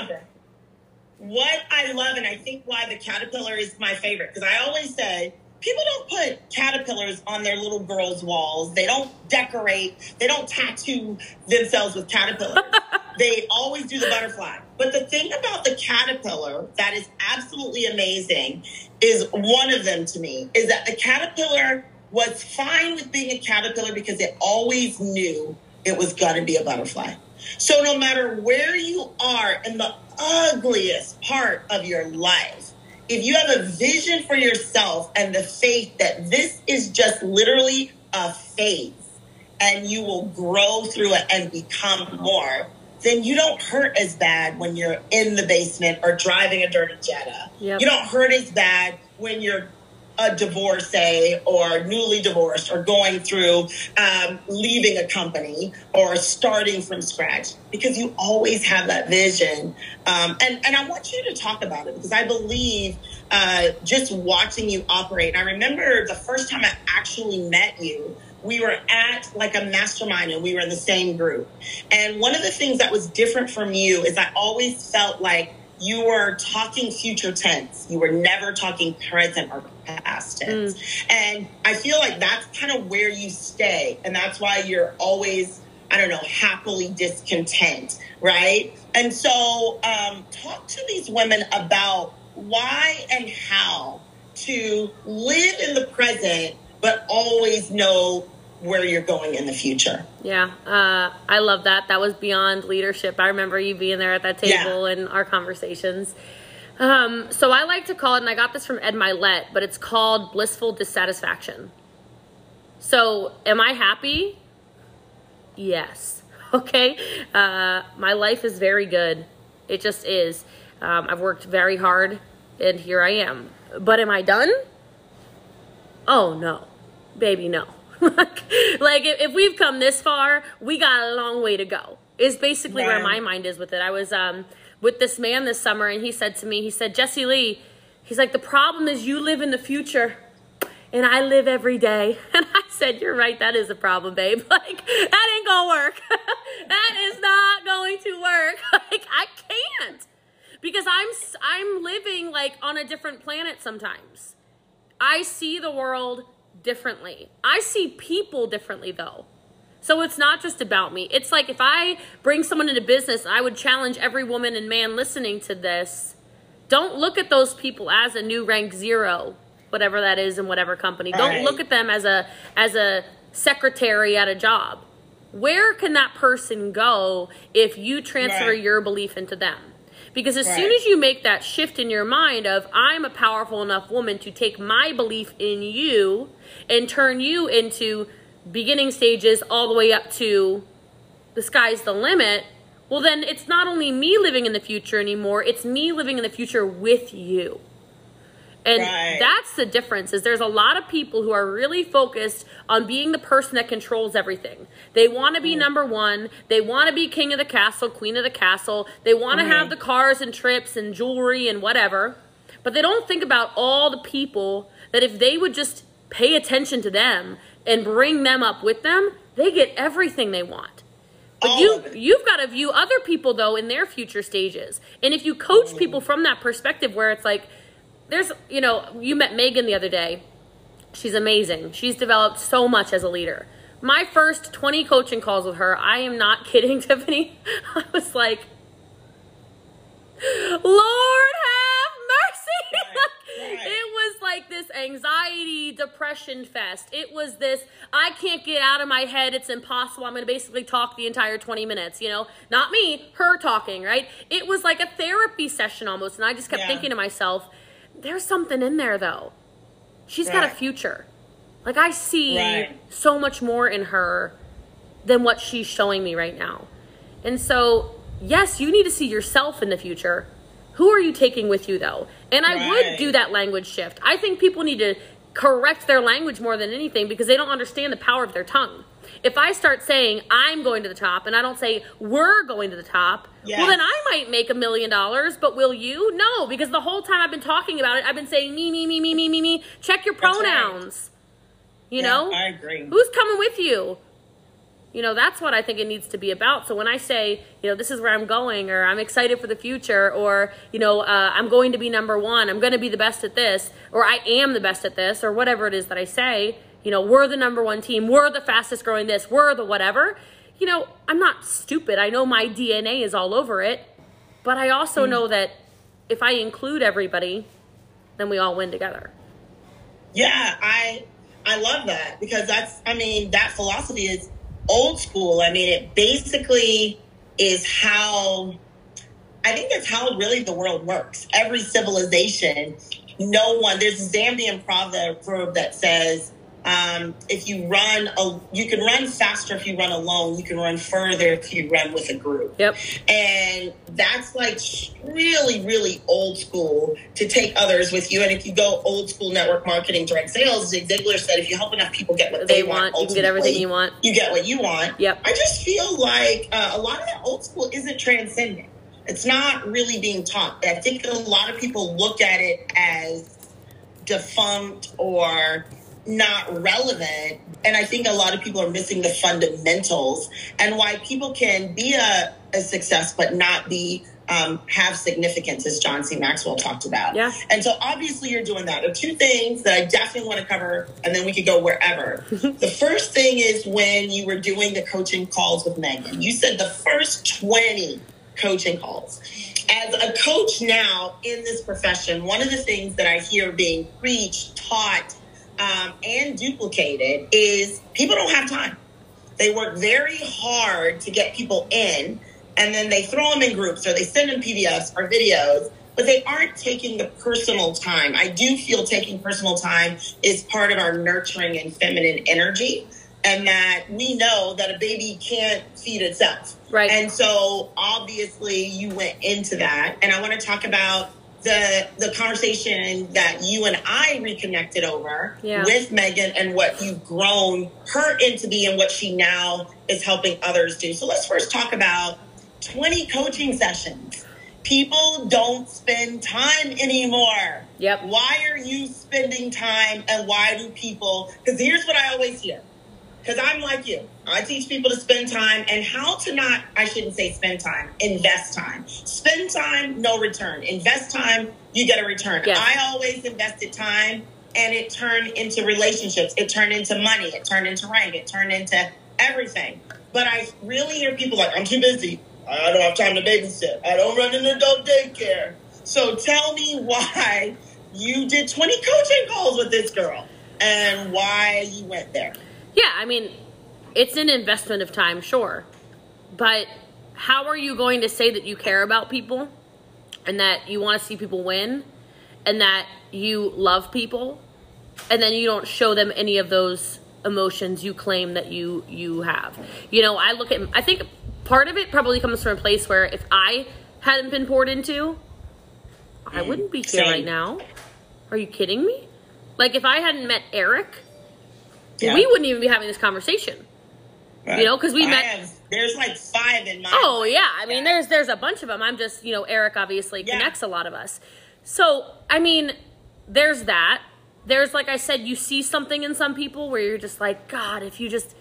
What I love, and I think why the caterpillar is my favorite, because I always say people don't put caterpillars on their little girls' walls. They don't decorate. They don't tattoo themselves with caterpillars. <laughs> they always do the butterfly. But the thing about the caterpillar that is absolutely amazing is one of them to me is that the caterpillar was fine with being a caterpillar because it always knew it was going to be a butterfly. So no matter where you are in the ugliest part of your life, if you have a vision for yourself and the faith that this is just literally a phase and you will grow through it and become more, then you don't hurt as bad when you're in the basement or driving a dirty Jetta. Yep. You don't hurt as bad when you're a divorcee or newly divorced or going through um, leaving a company or starting from scratch because you always have that vision. Um, and, and I want you to talk about it because I believe uh, just watching you operate. I remember the first time I actually met you, we were at like a mastermind and we were in the same group. And one of the things that was different from you is I always felt like you were talking future tense. You were never talking present or past tense. And I feel like that's kind of where you stay. And that's why you're always, I don't know, happily discontent, right? And so um, talk to these women about why and how to live in the present, but always know where you're going in the future. Yeah, uh, I love that. That was beyond leadership. I remember you being there at that Yeah. table and our conversations. Um, so I like to call it, and I got this from Ed Mylett, but it's called blissful dissatisfaction. So, am I happy? Yes. <laughs> Okay. Uh, my life is very good. It just is. Um, I've worked very hard, and here I am. But am I done? Oh no, baby, no. Like, like if, if we've come this far, we got a long way to go. Is basically where my mind is with it. I was um, with this man this summer, and he said to me, he said, Jesse Lee, he's like, the problem is you live in the future. And I live every day. <laughs> And I said, You're right, that is a problem, babe. <laughs> Like, that ain't gonna work. <laughs> that is not going to work. Like, I can't. Because I'm I'm living like on a different planet sometimes. I see the world differently. I see people differently though. So it's not just about me. It's like if I bring someone into business, I would challenge every woman and man listening to this. Don't look at those people as a new rank zero, whatever that is in whatever company. Don't Right. look at them as a as a secretary at a job. Where can that person go if you transfer Right. your belief into them? Because as soon as you make that shift in your mind of I'm a powerful enough woman to take my belief in you and turn you into beginning stages all the way up to the sky's the limit, well then it's not only me living in the future anymore, it's me living in the future with you. And Right. that's the difference is there's a lot of people who are really focused on being the person that controls everything. They want to be number 1, they want to be king of the castle, queen of the castle. They want to have the cars and trips and jewelry and whatever. But they don't think about all the people that if they would just pay attention to them and bring them up with them, they get everything they want. But All you you've got to view other people though in their future stages. And if you coach Mm. people from that perspective where it's like there's you know, you met Megan the other day. She's amazing. She's developed so much as a leader. My first 20 coaching calls with her, I am not <laughs> kidding, Tiffany. I was like, Lord have mercy. Right, <laughs> right. It was like this anxiety, depression fest. It was this, I can't get out of my head. It's impossible. I'm going to basically talk the entire 20 minutes, you know? Not me, her talking, right? It was like a therapy session almost. And I just kept Yeah. thinking to myself, there's something in there though. She's got a future. Like I see Right. so much more in her than what she's showing me right now. And so, yes, you need to see yourself in the future. Who are you taking with you though? And I would do that language shift. I think people need to correct their language more than anything because they don't understand the power of their tongue. If I start saying I'm going to the top and I don't say we're going to the top, well then I might make a million dollars, but will you? No, because the whole time I've been talking about it, I've been saying me, me, me, me, me, me, me. Check your That's right. pronouns. You Yeah, know? I agree. Who's coming with you? You know, that's what I think it needs to be about. So when I say, you know, this is where I'm going, or I'm excited for the future, or, you know, uh, I'm going to be number one, I'm going to be the best at this, or I am the best at this, or whatever it is that I say, you know, we're the number one team, we're the fastest growing this, we're the whatever. You know, I'm not stupid. I know my DNA is all over it, but I also hmm. know that if I include everybody, then we all win together. Yeah, I I love that because that's I mean that philosophy is old school. I mean it basically is how I think that's how really the world works. Every civilization, no one there's a Zambian proverb that says um, if you run, a, you can run faster if you run alone. You can run further if you run with a group. Yep. And that's like really, really old school to take others with you. And if you go old school network marketing, direct sales, Zig Ziglar said if you help enough people get what They they, want, you can get everything you want. You get what you want. Yep. I just feel like uh, a lot of that old school isn't transcendent. It's not really being taught. I think a lot of people look at it as defunct or not relevant. And I think a lot of people are missing the fundamentals and why people can be a, a success but not be um, have significance, as John C. Maxwell talked about. Yeah. And so obviously you're doing that. There are two things that I definitely want to cover, and then we could go wherever. <laughs> the first thing is when you were doing the coaching calls with Megan. You said the first 20 coaching calls. As a coach now in this profession, one of the things that I hear being preached, taught, um, and duplicated is people don't have time. They work very hard to get people in, and then they throw them in groups or they send them PDFs or videos, but they aren't taking the personal time. I do feel taking personal time is part of our nurturing and feminine energy, and that we know that a baby can't feed itself. Right. And so obviously you went into that, and I want to talk about the the conversation that you and I reconnected over Yeah. with Megan and what you've grown her into be and what she now is helping others do. So let's first talk about 20 coaching sessions. People don't spend time anymore. Yep. Why are you spending time and why do people? Because here's what I always hear. Because I'm like you. I teach people to spend time and how to not, I shouldn't say spend time, invest time. Spend time, no return. Invest time, you get a return. Yes. I always invested time and it turned into relationships. It turned into money. It turned into rank. It turned into everything. But I really hear people like, I'm too busy. I don't have time to babysit. I don't run an adult daycare. So tell me why you did 20 coaching calls with this girl and why you went there. Yeah, I mean, it's an investment of time, sure. But how are you going to say that you care about people and that you want to see people win and that you love people and then you don't show them any of those emotions you claim that you you have. You know, I look at I think part of it probably comes from a place where if I hadn't been poured into, I wouldn't be here Same. right now. Are you kidding me? Like if I hadn't met Eric, Yeah. we wouldn't even be having this conversation. you know, because we I met- have- there's like five in my. Oh yeah, I mean, there's there's a bunch of them. I'm just you know, Eric obviously Yeah. connects a lot of us. So I mean, there's that. There's like I said, you see something in some people where you're just like, God, if you just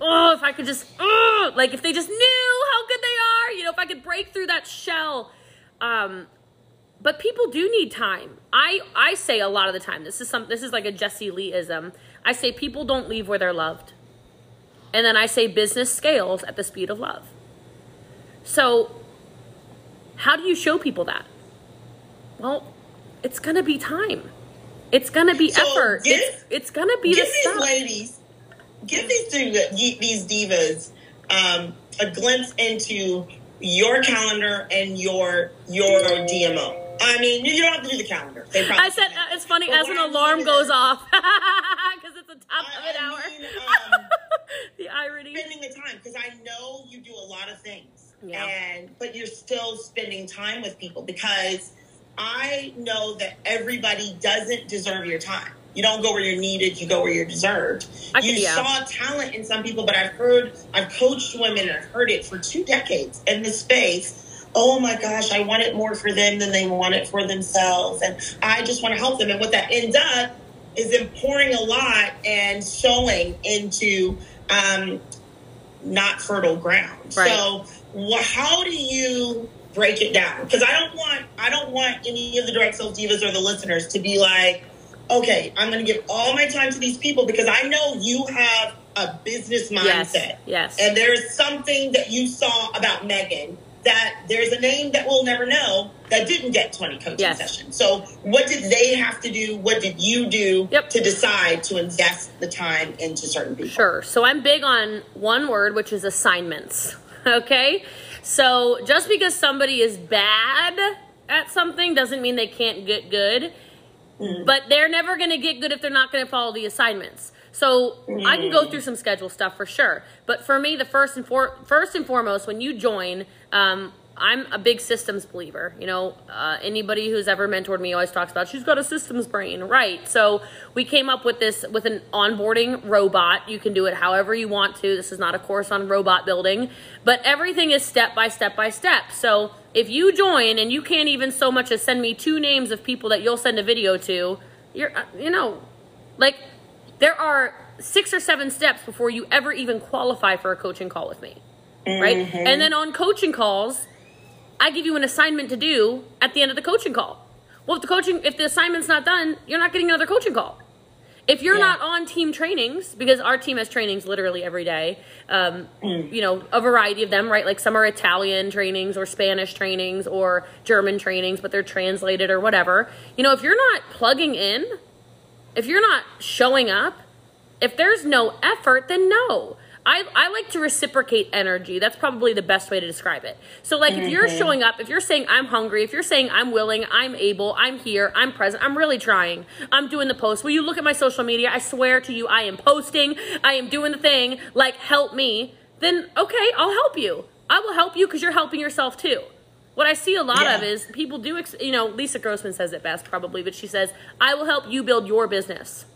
oh, if I could just, oh, like if they just knew how good they are, you know, if I could break through that shell. Um, but people do need time. I I say a lot of the time. This is some. This is like a Jesse Lee ism. I say people don't leave where they're loved, and then I say business scales at the speed of love. So, how do you show people that? Well, it's gonna be time. It's gonna be So effort. give- it's it's gonna be give the these stuff. ladies, give these these divas um, a glimpse into your calendar and your your DMO. I mean, you don't have to do the calendar. They I said uh, it's funny But as an I alarm is- goes off <laughs> because it's the top of an I hour. mean, <laughs> um, the irony. spending the time because I know you do a lot of things, Yeah. and but you're still spending time with people because I know that everybody doesn't deserve your time. You don't go where you're needed; you go where you're deserved. I you yeah. saw talent in some people, but I've heard, I've coached women, and I've heard it for two decades in this space. Oh my gosh, I want it more for them than they want it for themselves, and I just want to help them. And what that ends up is them pouring a lot and sowing into um, not fertile ground. Right. So, wh- how do you break it down? Because I don't want I don't want any of the direct sales divas or the listeners to be like, okay, I'm going to give all my time to these people because I know you have a business Yes. mindset. Yes. And there is something that you saw about Megan that there's a name that we'll never know that didn't get 20 coaching Yes. sessions. So, what did they have to do? What did you do Yep. to decide to invest the time into certain people? Sure. So I'm big on one word, which is assignments. <laughs> Okay. So just because somebody is bad at something doesn't mean they can't get good. Mm. But they're never going to get good if they're not going to follow the assignments. So I can go mm. through some schedule stuff for sure. But for me, the first and for, first and foremost, when you join, um, I'm a big systems believer. You know, uh, anybody who's ever mentored me always talks about she's got a systems brain, right? So we came up with this with an onboarding robot. You can do it however you want to. This is not a course on robot building, but everything is step by step by step. So if you join and you can't even so much as send me two names of people that you'll send a video to, you're, uh, you know, like there are six or seven steps before you ever even qualify for a coaching call with me right? And then on coaching calls, I give you an assignment to do at the end of the coaching call. Well, if the coaching, if the assignment's not done, you're not getting another coaching call. If you're Yeah. not on team trainings, because our team has trainings literally every day, um, you know, a variety of them, right? Like some are Italian trainings or Spanish trainings or German trainings, but they're translated or whatever. You know, if you're not plugging in, if you're not showing up, if there's no effort, then no. I, I like to reciprocate energy. That's probably the best way to describe it. So, like, if you're mm-hmm. showing up, if you're saying, I'm hungry, if you're saying, I'm willing, I'm able, I'm here, I'm present, I'm really trying, I'm doing the post. Will you look at my social media? I swear to you, I am posting, I am doing the thing, like, help me. Then, okay, I'll help you. I will help you because you're helping yourself too. What I see a lot Yeah. of is people do, ex- you know, Lisa Grossman says it best probably, but she says, I will help you build your business.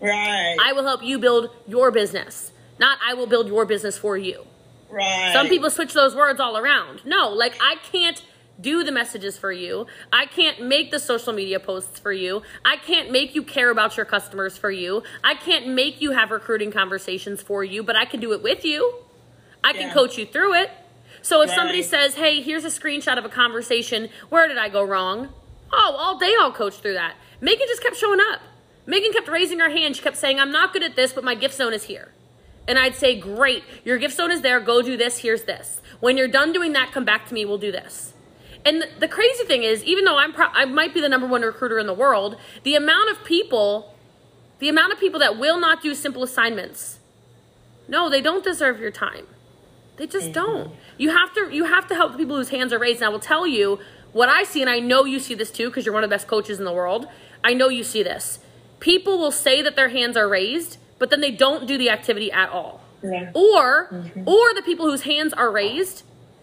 Right. I will help you build your business, not I will build your business for you. right. Some people switch those words all around. No, like I can't do the messages for you. I can't make the social media posts for you. I can't make you care about your customers for you. I can't make you have recruiting conversations for you, but I can do it with you. I can Yeah. coach you through it. So if somebody says, "Hey, here's a screenshot of a conversation. Where did I go wrong?" Oh, all day I'll coach through that. Megan just kept showing up. Megan kept raising her hand. She kept saying, "I'm not good at this, but my gift zone is here." And I'd say, "Great, your gift zone is there. Go do this. Here's this. When you're done doing that, come back to me. We'll do this." And the, crazy thing is, even though I'm pro- I might be the number one recruiter in the world, the amount of people, the amount of people that will not do simple assignments, no, they don't deserve your time. They just mm-hmm. don't. You have to you have to help the people whose hands are raised. And I will tell you what I see, and I know you see this too, because you're one of the best coaches in the world. I know you see this. People will say that their hands are raised, but then they don't do the activity at all. Yeah. Or mm-hmm. or the people whose hands are raised,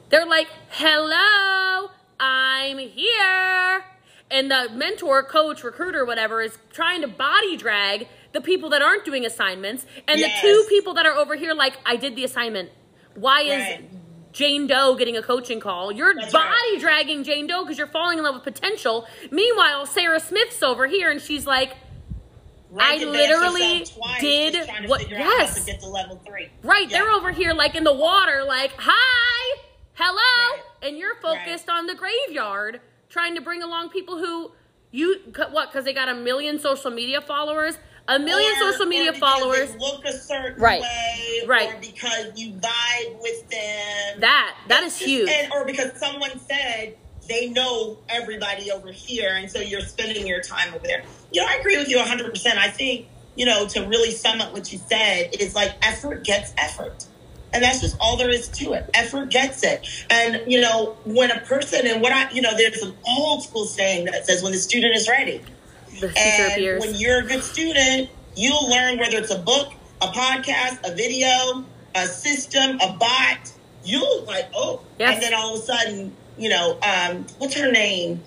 they're like, "Hello, I'm here." And the mentor, coach, recruiter, whatever is trying to body drag the people that aren't doing assignments and Yes. the two people that are over here like, "I did the assignment." Why is Jane Doe getting a coaching call? You're That's body right. dragging Jane Doe because you're falling in love with potential. Meanwhile, Sarah Smith's over here and she's like, I literally twice did to what- figure out how yes. to get to level three. Right, Yeah. they're over here like in the water, like, hi, hello. Right. And you're focused on the graveyard, trying to bring along people who you, what, because they got a million social media followers? A million Or- social media followers. They look a certain Right. way, Right. Or because you vibe with them. That, that is It's just- huge. And, or because someone said they know everybody over here, and so you're spending your time over there. You know, I agree with you 100%. I think, you know, to really sum up what you said, is like effort gets effort. And that's just all there is to it. Effort gets it. And, you know, when a person, and what I, you know, there's an old school saying that says when the student is ready. the And appears. when you're a good student, you'll learn whether it's a book, a podcast, a video, a system, a bot. You'll like, oh, Yes. and then all of a sudden, you know, um, what's her name?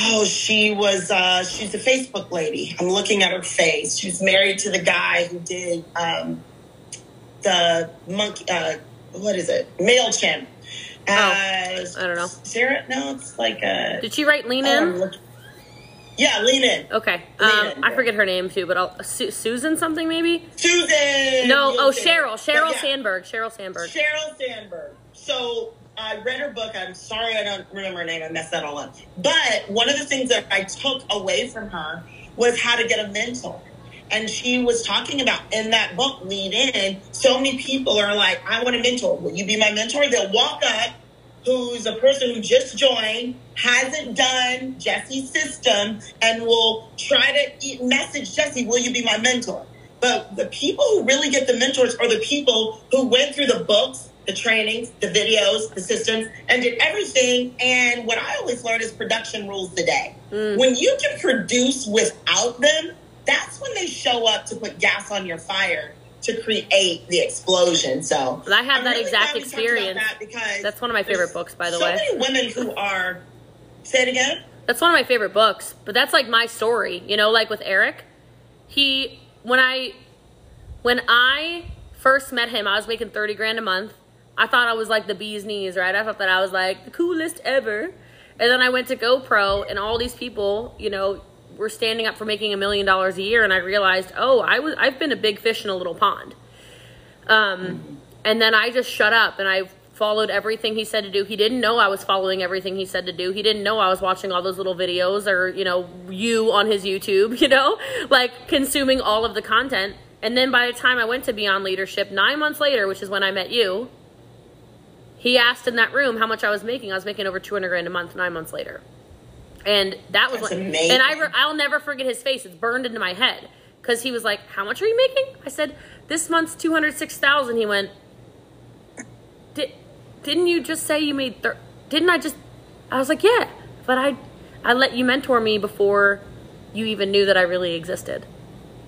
Oh, she was uh, she's a Facebook lady. I'm looking at her face. She's married to the guy who did um, the monkey. Uh, what is it? Mailchimp. Uh, I don't know. Sarah? No, it's like a. Did she write Lean oh, In? yeah, lean in. Okay. Lean Um, In, I yeah. forget her name too, but I'll, Su- Susan something maybe? Susan. No, oh, Sheryl. Sheryl yeah, Sandberg. Sheryl Sandberg. Sheryl Sandberg. So I read her book. I'm sorry I don't remember her name. I messed that all up. But one of the things that I took away from her was how to get a mentor. And she was talking about in that book, Lead In, so many people are like, I want a mentor. Will you be my mentor? They'll walk up, who's a person who just joined, hasn't done Jesse's system, and will try to message Jesse, Will you be my mentor? But the people who really get the mentors are the people who went through the books, the trainings, the videos, the systems, and did everything. And what I always learned is production rules the day. Mm. When you can produce without them, that's when they show up to put gas on your fire to create the explosion. So I have I'm that really exact glad we talked about experience. that because That's one of my favorite books, by the so way. many women who are. Say it again. That's one of my favorite books, but that's like my story, you know, like with Eric. He when I when I first met him, I was making 30 grand a month. I thought I was like the bee's knees, right? I thought that I was like the coolest ever. And then I went to Go Pro and all these people, you know, were standing up for making a million dollars a year and I realized, "Oh, I was I've been a big fish in a little pond." Um and then I just shut up and I followed everything he said to do. He didn't know I was following everything he said to do. He didn't know I was watching all those little videos or, you know, you on his YouTube, <laughs> you know, like consuming all of the content. And then by the time I went to Beyond Leadership, nine months later, which is when I met you, he asked in that room how much I was making. I was making over 200 grand a month nine months later. And that was That's when, amazing. and I re- I'll never forget his face. It's burned into my head because he was like, "How much are you making?" I said, "This month's two hundred six thousand. He went, "Did didn't you just say you made? Thir- didn't I just?" I was like, "Yeah, but I I let you mentor me before you even knew that I really existed."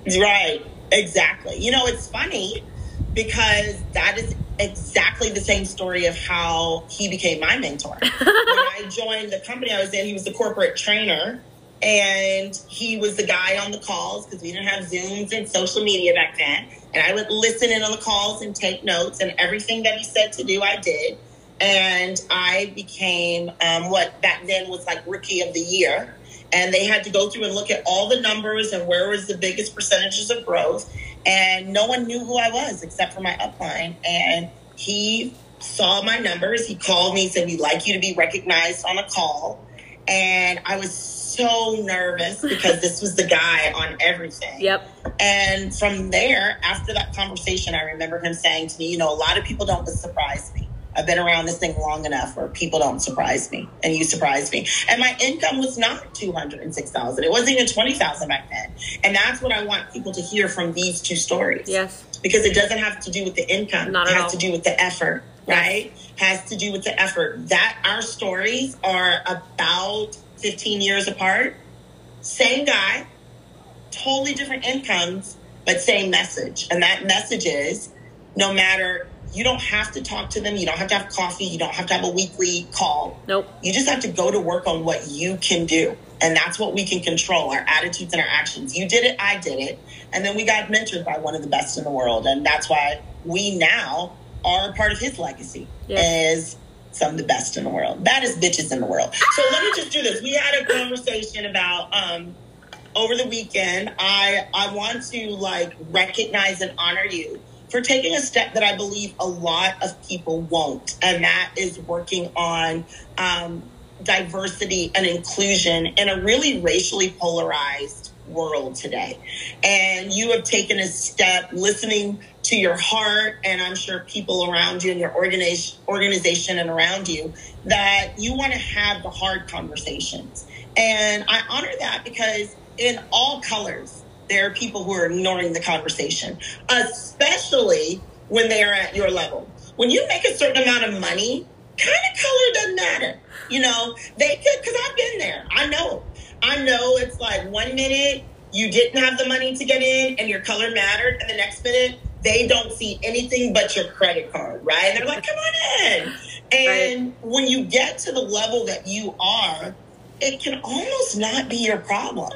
Right, exactly. You know, it's funny because that is exactly the same story of how he became my mentor. <laughs> when I joined the company I was in, he was the corporate trainer. And he was the guy on the calls because we didn't have Zooms and social media back then. And I would listen in on the calls and take notes, and everything that he said to do, I did. And I became um, what back then was like rookie of the year and they had to go through and look at all the numbers and where was the biggest percentages of growth. And no one knew who i was except for my upline. And he saw my numbers. He called me said we'd like you to be recognized on a call. And i was so nervous because this was the guy on everything. Yep. and from there, after that conversation, I remember him saying to me, you know, a lot of people don't surprise me. I've been around this thing long enough where people don't surprise me, and you surprised me. And my income was not two hundred and six thousand; it wasn't even twenty thousand back then. And that's what I want people to hear from these two stories Yes. because it doesn't have to do with the income. Not it has all. to do with the effort, Yes. right? Has to do with the effort. That our stories are about 15 years apart. Same guy, totally different incomes, but same message. And that message is no matter you don't have to talk to them, you don't have to have coffee, you don't have to have a weekly call. Nope. You just have to go to work on what you can do. And that's what we can control our attitudes and our actions. You did it, I did it. And then we got mentored by one of the best in the world. And that's why we now are part of his legacy Yeah. as some of the best in the world. That is bitches in the world. So let me just do this. We had a conversation about um, over the weekend, I I want to like recognize and honor you for taking a step that I believe a lot of people won't, and that is working on um, diversity and inclusion in a really racially polarized world today. And you have taken a step listening to your heart, and I'm sure people around you and your organization, organization and around you, that you want to have the hard conversations. And I honor that because in all colors, there are people who are ignoring the conversation, especially when they are at your level. When you make a certain amount of money, kind of color doesn't matter. You know, they could, because I've been there. I know. I know it's like one minute you didn't have the money to get in and your color mattered, and the next minute they don't see anything but your credit card, right? And they're like, come on in. And right. when you get to the level that you are, it can almost not be your problem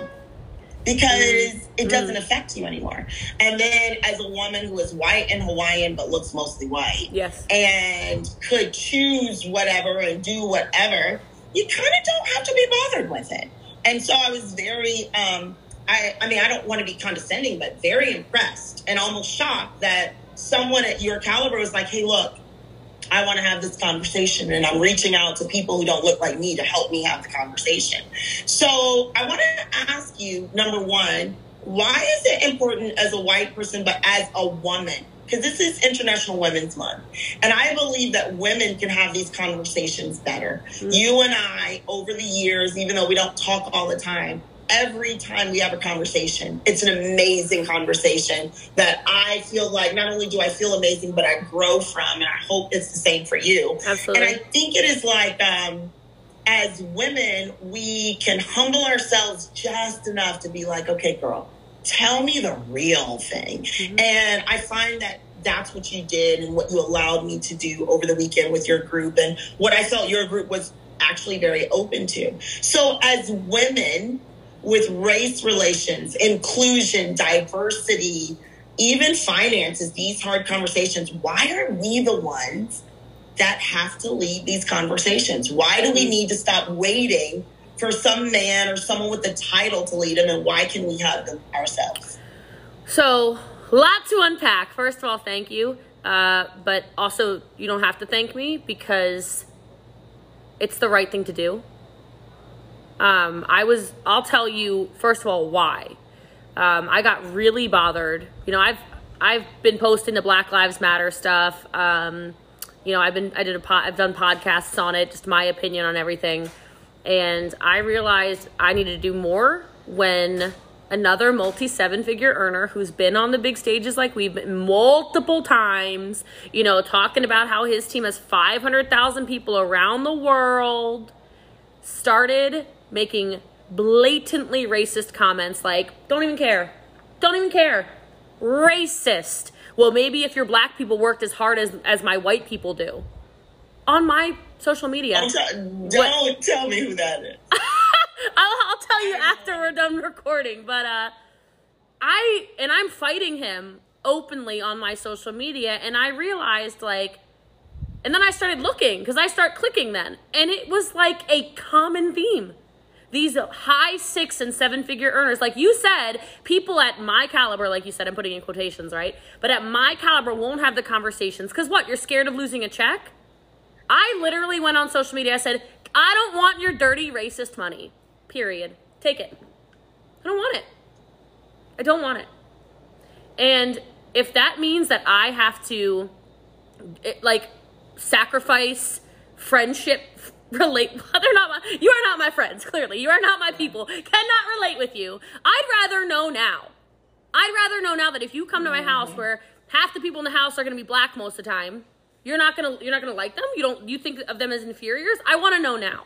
because it doesn't mm. affect you anymore. And then as a woman who is white and Hawaiian but looks mostly white, yes, and could choose whatever and do whatever, you kind of don't have to be bothered with it. And so I was very, um, I, I mean, I don't want to be condescending, but very impressed and almost shocked that someone at your caliber was like, "Hey, look." I want to have this conversation and I'm reaching out to people who don't look like me to help me have the conversation. So I want to ask you, number one, why is it important as a white person, but as a woman? Because this is International Women's Month. And I believe that women can have these conversations better. Mm-hmm. You and I, over the years, even though we don't talk all the time, every time we have a conversation, it's an amazing conversation that I feel like not only do I feel amazing, but I grow from. And I hope it's the same for you. Absolutely. And I think it is like, um, as women, we can humble ourselves just enough to be like, okay, girl, tell me the real thing. Mm-hmm. And I find that that's what you did and what you allowed me to do over the weekend with your group and what I felt your group was actually very open to. So as women, with race relations, inclusion, diversity, even finances, these hard conversations, why are we the ones that have to lead these conversations? Why do we need to stop waiting for some man or someone with the title to lead them? And why can we have them ourselves? So, a lot to unpack. First of all, thank you. Uh, but also, you don't have to thank me because it's the right thing to do. Um, I was, I'll tell you, first of all, why. Um, I got really bothered. You know, I've, I've been posting the Black Lives Matter stuff. Um, you know, I've been, I did a pod, I've done podcasts on it, just my opinion on everything. And I realized I needed to do more when another multi seven figure earner who's been on the big stages like we've been multiple times, you know, talking about how his team has 500,000 people around the world, started making blatantly racist comments like, don't even care. Don't even care. Racist. Well, maybe if your black people worked as hard as, as my white people do. On my social media. Don't, don't tell me who that is. <laughs> I'll, I'll tell you after we're done recording. But uh, I, and I'm fighting him openly on my social media. And I realized, like, and then I started looking because I start clicking then. And it was like a common theme these high six and seven figure earners, like you said, people at my caliber, like you said, I'm putting in quotations, right? But at my caliber won't have the conversations because what? You're scared of losing a check? I literally went on social media. I said, I don't want your dirty racist money. Period. Take it. I don't want it. I don't want it. And if that means that I have to, eh, like, sacrifice friendship relate <laughs> they're not my you are not my friends clearly. You are not my people. Cannot relate with you. I'd rather know now. I'd rather know now that if you come to my house where half the people in the house are going to be black most of the time you're not going to you're not going to like them? You don't you think of them as inferiors? I want to know now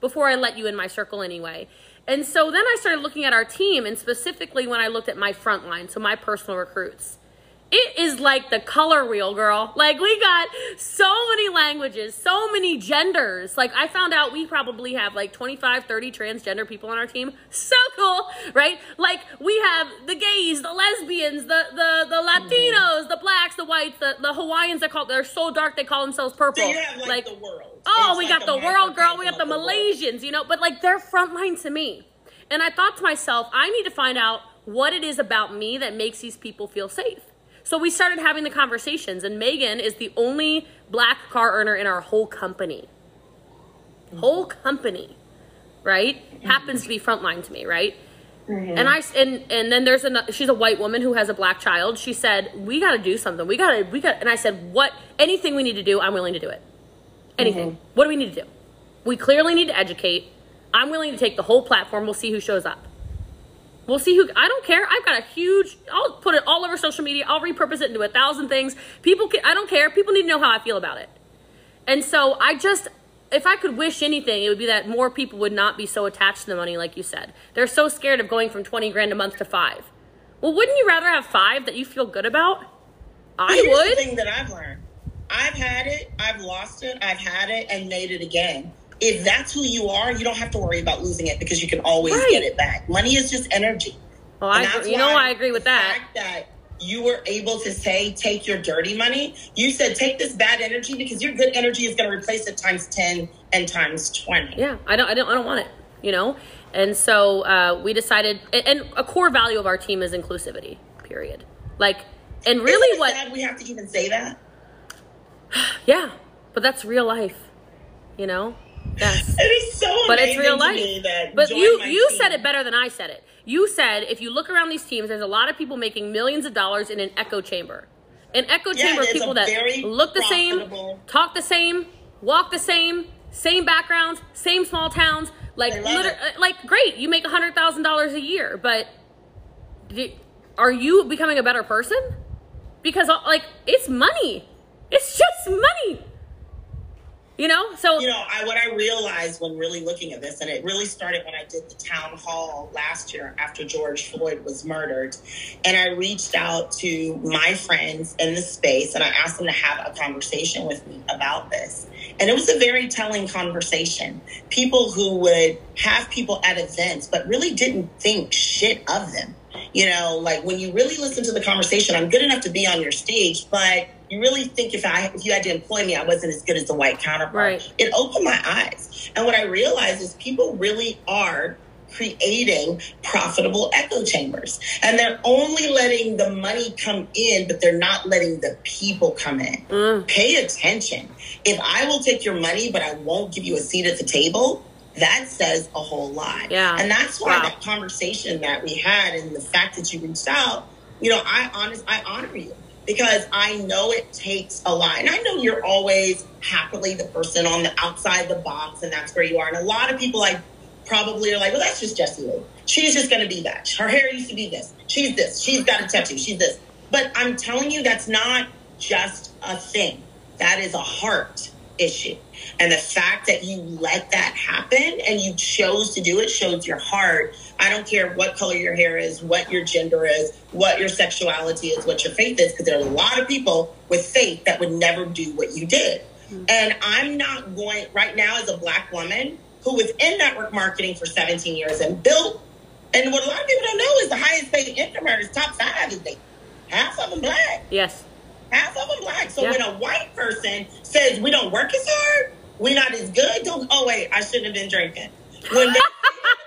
before i let you in my circle anyway. And so then i started looking at our team and specifically when i looked at my front line so my personal recruits it is like the color wheel, girl. Like we got so many languages, so many genders. Like I found out we probably have like 25, 30 transgender people on our team. So cool, right? Like we have the gays, the lesbians, the the the Latinos, the blacks, the whites, the, the Hawaiians that call they're so dark they call themselves purple. So have like, like the world. Oh, it's we like got the world, girl. We got the Malaysians, you know, but like they're frontline to me. and I thought to myself, I need to find out what it is about me that makes these people feel safe. So we started having the conversations, and Megan is the only black car earner in our whole company. Whole company, right? Happens to be frontline to me, right? Mm-hmm. And I and and then there's another. She's a white woman who has a black child. She said, "We got to do something. We got to. We got." And I said, "What? Anything we need to do, I'm willing to do it. Anything. Mm-hmm. What do we need to do? We clearly need to educate. I'm willing to take the whole platform. We'll see who shows up. We'll see who. I don't care. I've got a huge. I'll put it all over social media. I'll repurpose it into a thousand things. People. Can, I don't care. People need to know how I feel about it. And so I just, if I could wish anything, it would be that more people would not be so attached to the money, like you said. They're so scared of going from 20 grand a month to five. Well, wouldn't you rather have five that you feel good about? I Here's would. the thing that I've learned. I've had it, I've lost it, I've had it, and made it again. If that's who you are, you don't have to worry about losing it because you can always Right. get it back. Money is just energy. Well, I agree- you know I agree with that. that you were able to say, take your dirty money. You said, take this bad energy because your good energy is going to replace it times 10 and times 20. Yeah, I don't, I don't, I don't want it. You know, and so uh, we decided. And a core value of our team is inclusivity. Period. Like, and really, what? we have to even say that? <sighs> Yeah, but that's real life. You know. Yes. <laughs> It is so but it's real to life. me that But you you team- said it better than I said it. You said if you look around these teams, there's a lot of people making millions of dollars in an echo chamber. An echo Yeah, chamber of people that look the same, talk the same, walk the same, same backgrounds, same small towns. Like, liter- uh, like great, you make a hundred thousand dollars a year, but do- are you becoming a better person? Because uh, like it's money, it's just money. You know, so you know, I what I realized when really looking at this, and it really started when I did the town hall last year after George Floyd was murdered, and I reached out to my friends in the space and I asked them to have a conversation with me about this. And it was a very telling conversation. People who would have people at events, but really didn't think shit of them. You know, like when you really listen to the conversation, I'm good enough to be on your stage, but you really think if I if you had to employ me, I wasn't as good as the white counterpart. Right. It opened my eyes. And what I realized is people really are creating profitable echo chambers. And they're only letting the money come in, but they're not letting the people come in. Mm. Pay attention. If I will take your money, but I won't give you a seat at the table, that says a whole lot. Yeah. And that's why Wow. that conversation that we had and the fact that you reached out, you know, I honest I honor you because I know it takes a lot. And I know you're always happily the person on the outside the box and that's where you are. And a lot of people like probably are like, well, that's just Jessie Lee. She's just going to be that. Her hair used to be this. She's this. She's got a tattoo. She's this. But I'm telling you, that's not just a thing. That is a heart issue. And the fact that you let that happen and you chose to do it shows your heart. I don't care what color your hair is, what your gender is, what your sexuality is, what your faith is, because there are a lot of people with faith that would never do what you did. Mm-hmm. And I'm not going right now as a black woman who was in network marketing for 17 years and built. And what a lot of people don't know is the highest paid income earners, top five, is they half of them black, yes, half of them black. So Yeah. when a white person says we don't work as hard, we're not as good, don't. Oh wait, I shouldn't have been drinking. When they, <laughs>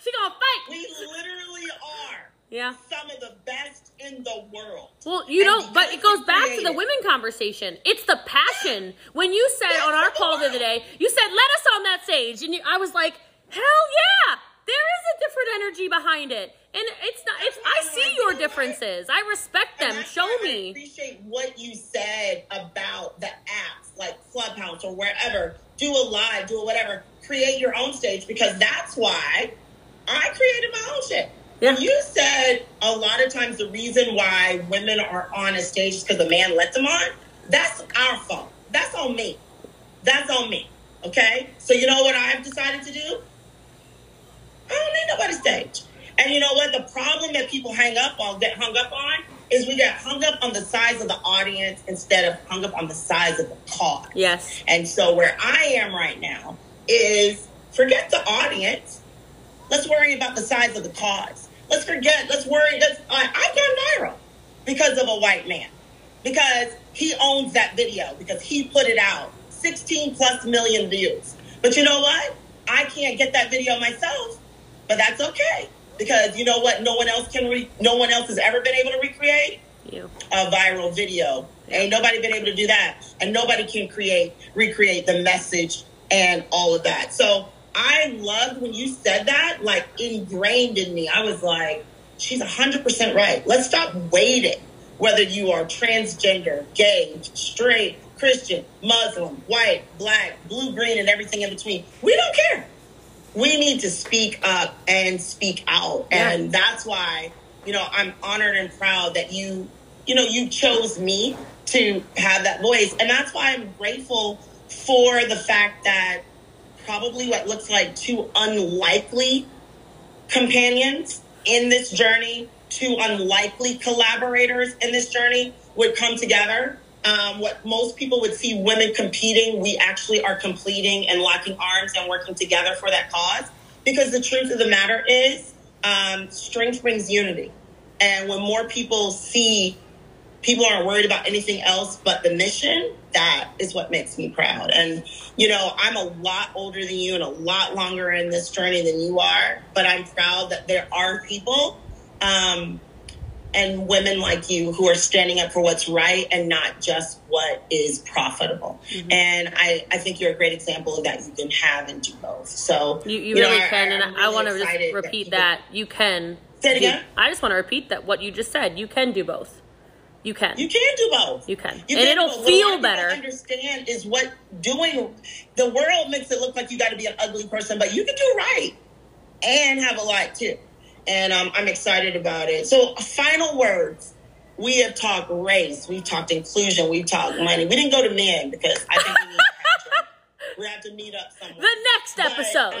<laughs> she gonna fight. we literally are Yeah. some of the best in the world. Well, you know, but it goes back to the women conversation. It's the passion. When you said That's on our the call the other day, you said, "Let us on that stage," and you, I was like, "Hell yeah!" There is a different energy behind it, and it's not. It's I see your differences. I respect them. Show why I me. appreciate what you said about the apps like Clubhouse or wherever. Do a live, do a whatever. Create your own stage because that's why I created my own shit. Yeah. You said a lot of times the reason why women are on a stage is because a man let them on. That's our fault. That's on me. That's on me. Okay? So you know what I've decided to do? I don't need nobody's stage. And you know what? The problem that people hang up on, get hung up on, is we get hung up on the size of the audience instead of hung up on the size of the cause. Yes. And so where I am right now is forget the audience. Let's worry about the size of the cause. Let's forget. Let's worry. Let's. I, I got viral because of a white man because he owns that video because he put it out 16 plus million views. But you know what? I can't get that video myself but that's okay because you know what? No one else can. Re- no one else has ever been able to recreate You. a viral video. Ain't nobody been able to do that, and nobody can create recreate the message and all of that. So I loved when you said that, like ingrained in me. I was like, she's hundred percent right. Let's stop waiting. Whether you are transgender, gay, straight, Christian, Muslim, white, black, blue, green, and everything in between, we don't care. We need to speak up and speak out, and that's why you know I'm honored and proud that you you know you chose me to have that voice, and that's why I'm grateful for the fact that probably what looks like two unlikely companions in this journey, two unlikely collaborators in this journey would come together. Um, what most people would see women competing, we actually are completing and locking arms and working together for that cause. Because the truth of the matter is, um, strength brings unity. And when more people see people aren't worried about anything else but the mission, that is what makes me proud. And, you know, I'm a lot older than you and a lot longer in this journey than you are, but I'm proud that there are people um, and women like you who are standing up for what's right and not just what is profitable. And I, I think you're a great example of that. You can have and do both. So, You, you, know, really I- can, and I'm I, want to just repeat that. You can. Say it do- again? I just want to repeat that what you just said. You can do both. You can. You can do both. You can. You And can it'll feel what a lot of people better. Understand is what doing. The world makes it look like you got to be an ugly person, but you can do right and have a light too. And um, I'm excited about it. So, final words. We have talked race. We've talked inclusion. We've talked money. We didn't go to men because I think we need to have to, <laughs> we have to meet up somewhere. the next But, episode.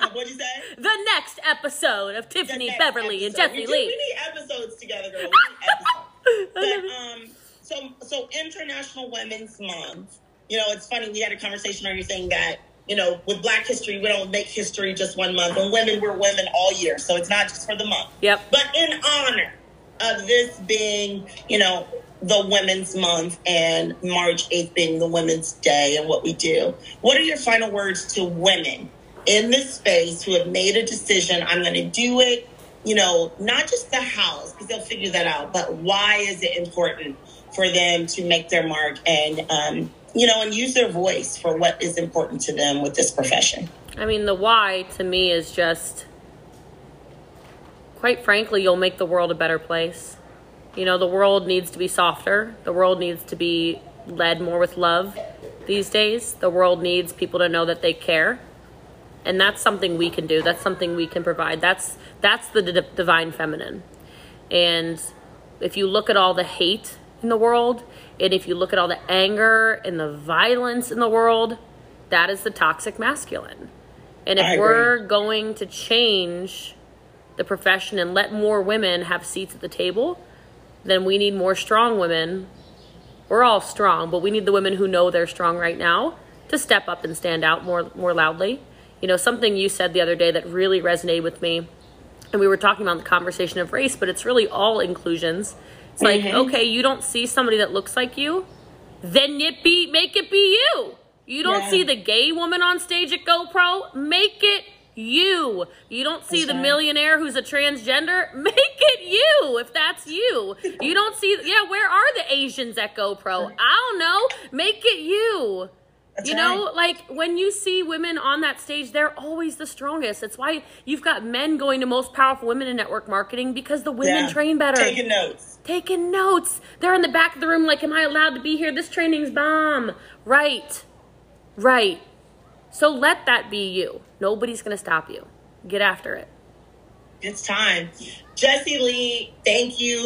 um, <laughs> what'd you say? the next episode of Tiffany Beverly and episode. Jeffy we do- Lee. We need episodes together, girl. We need episodes. But um, so so International Women's Month. You know, it's funny. We had a conversation earlier saying that you know, with Black History, we don't make history just one month. And women, we're women all year, so it's not just for the month. Yep. But in honor of this being, you know, the Women's Month and March 8th being the Women's Day and what we do, what are your final words to women in this space who have made a decision? I'm going to do it, you know, not just the house, because they'll figure that out, but why is it important for them to make their mark and, um, you know, and use their voice for what is important to them with this profession? I mean, the why to me is just, quite frankly, you'll make the world a better place. You know, the world needs to be softer. The world needs to be led more with love these days. The world needs people to know that they care. And that's something we can do. That's something we can provide. That's that's the d- divine feminine. And if you look at all the hate in the world, and if you look at all the anger and the violence in the world, that is the toxic masculine. And if we're going to change the profession and let more women have seats at the table, then we need more strong women. We're all strong, but we need the women who know they're strong right now to step up and stand out more more loudly. You know, something you said the other day that really resonated with me and we were talking about the conversation of race, but it's really all inclusions. It's like, mm-hmm. okay, you don't see somebody that looks like you, then it be make it be you. You don't Yeah. see the gay woman on stage at Go Pro, make it you. You don't see That's the right. millionaire who's a transgender, <laughs> make it you if that's you. You don't see yeah, where are the Asians at Go Pro? <laughs> I don't know. Make it you. That's you know, like when you see women on that stage, they're always the strongest. It's why you've got men going to most powerful women in network marketing because the women Yeah. train better. Taking notes. Taking notes. They're in the back of the room, like, Am I allowed to be here? This training's bomb. Right. Right. So let that be you. Nobody's going to stop you. Get after it. It's time. Jesse Lee, thank you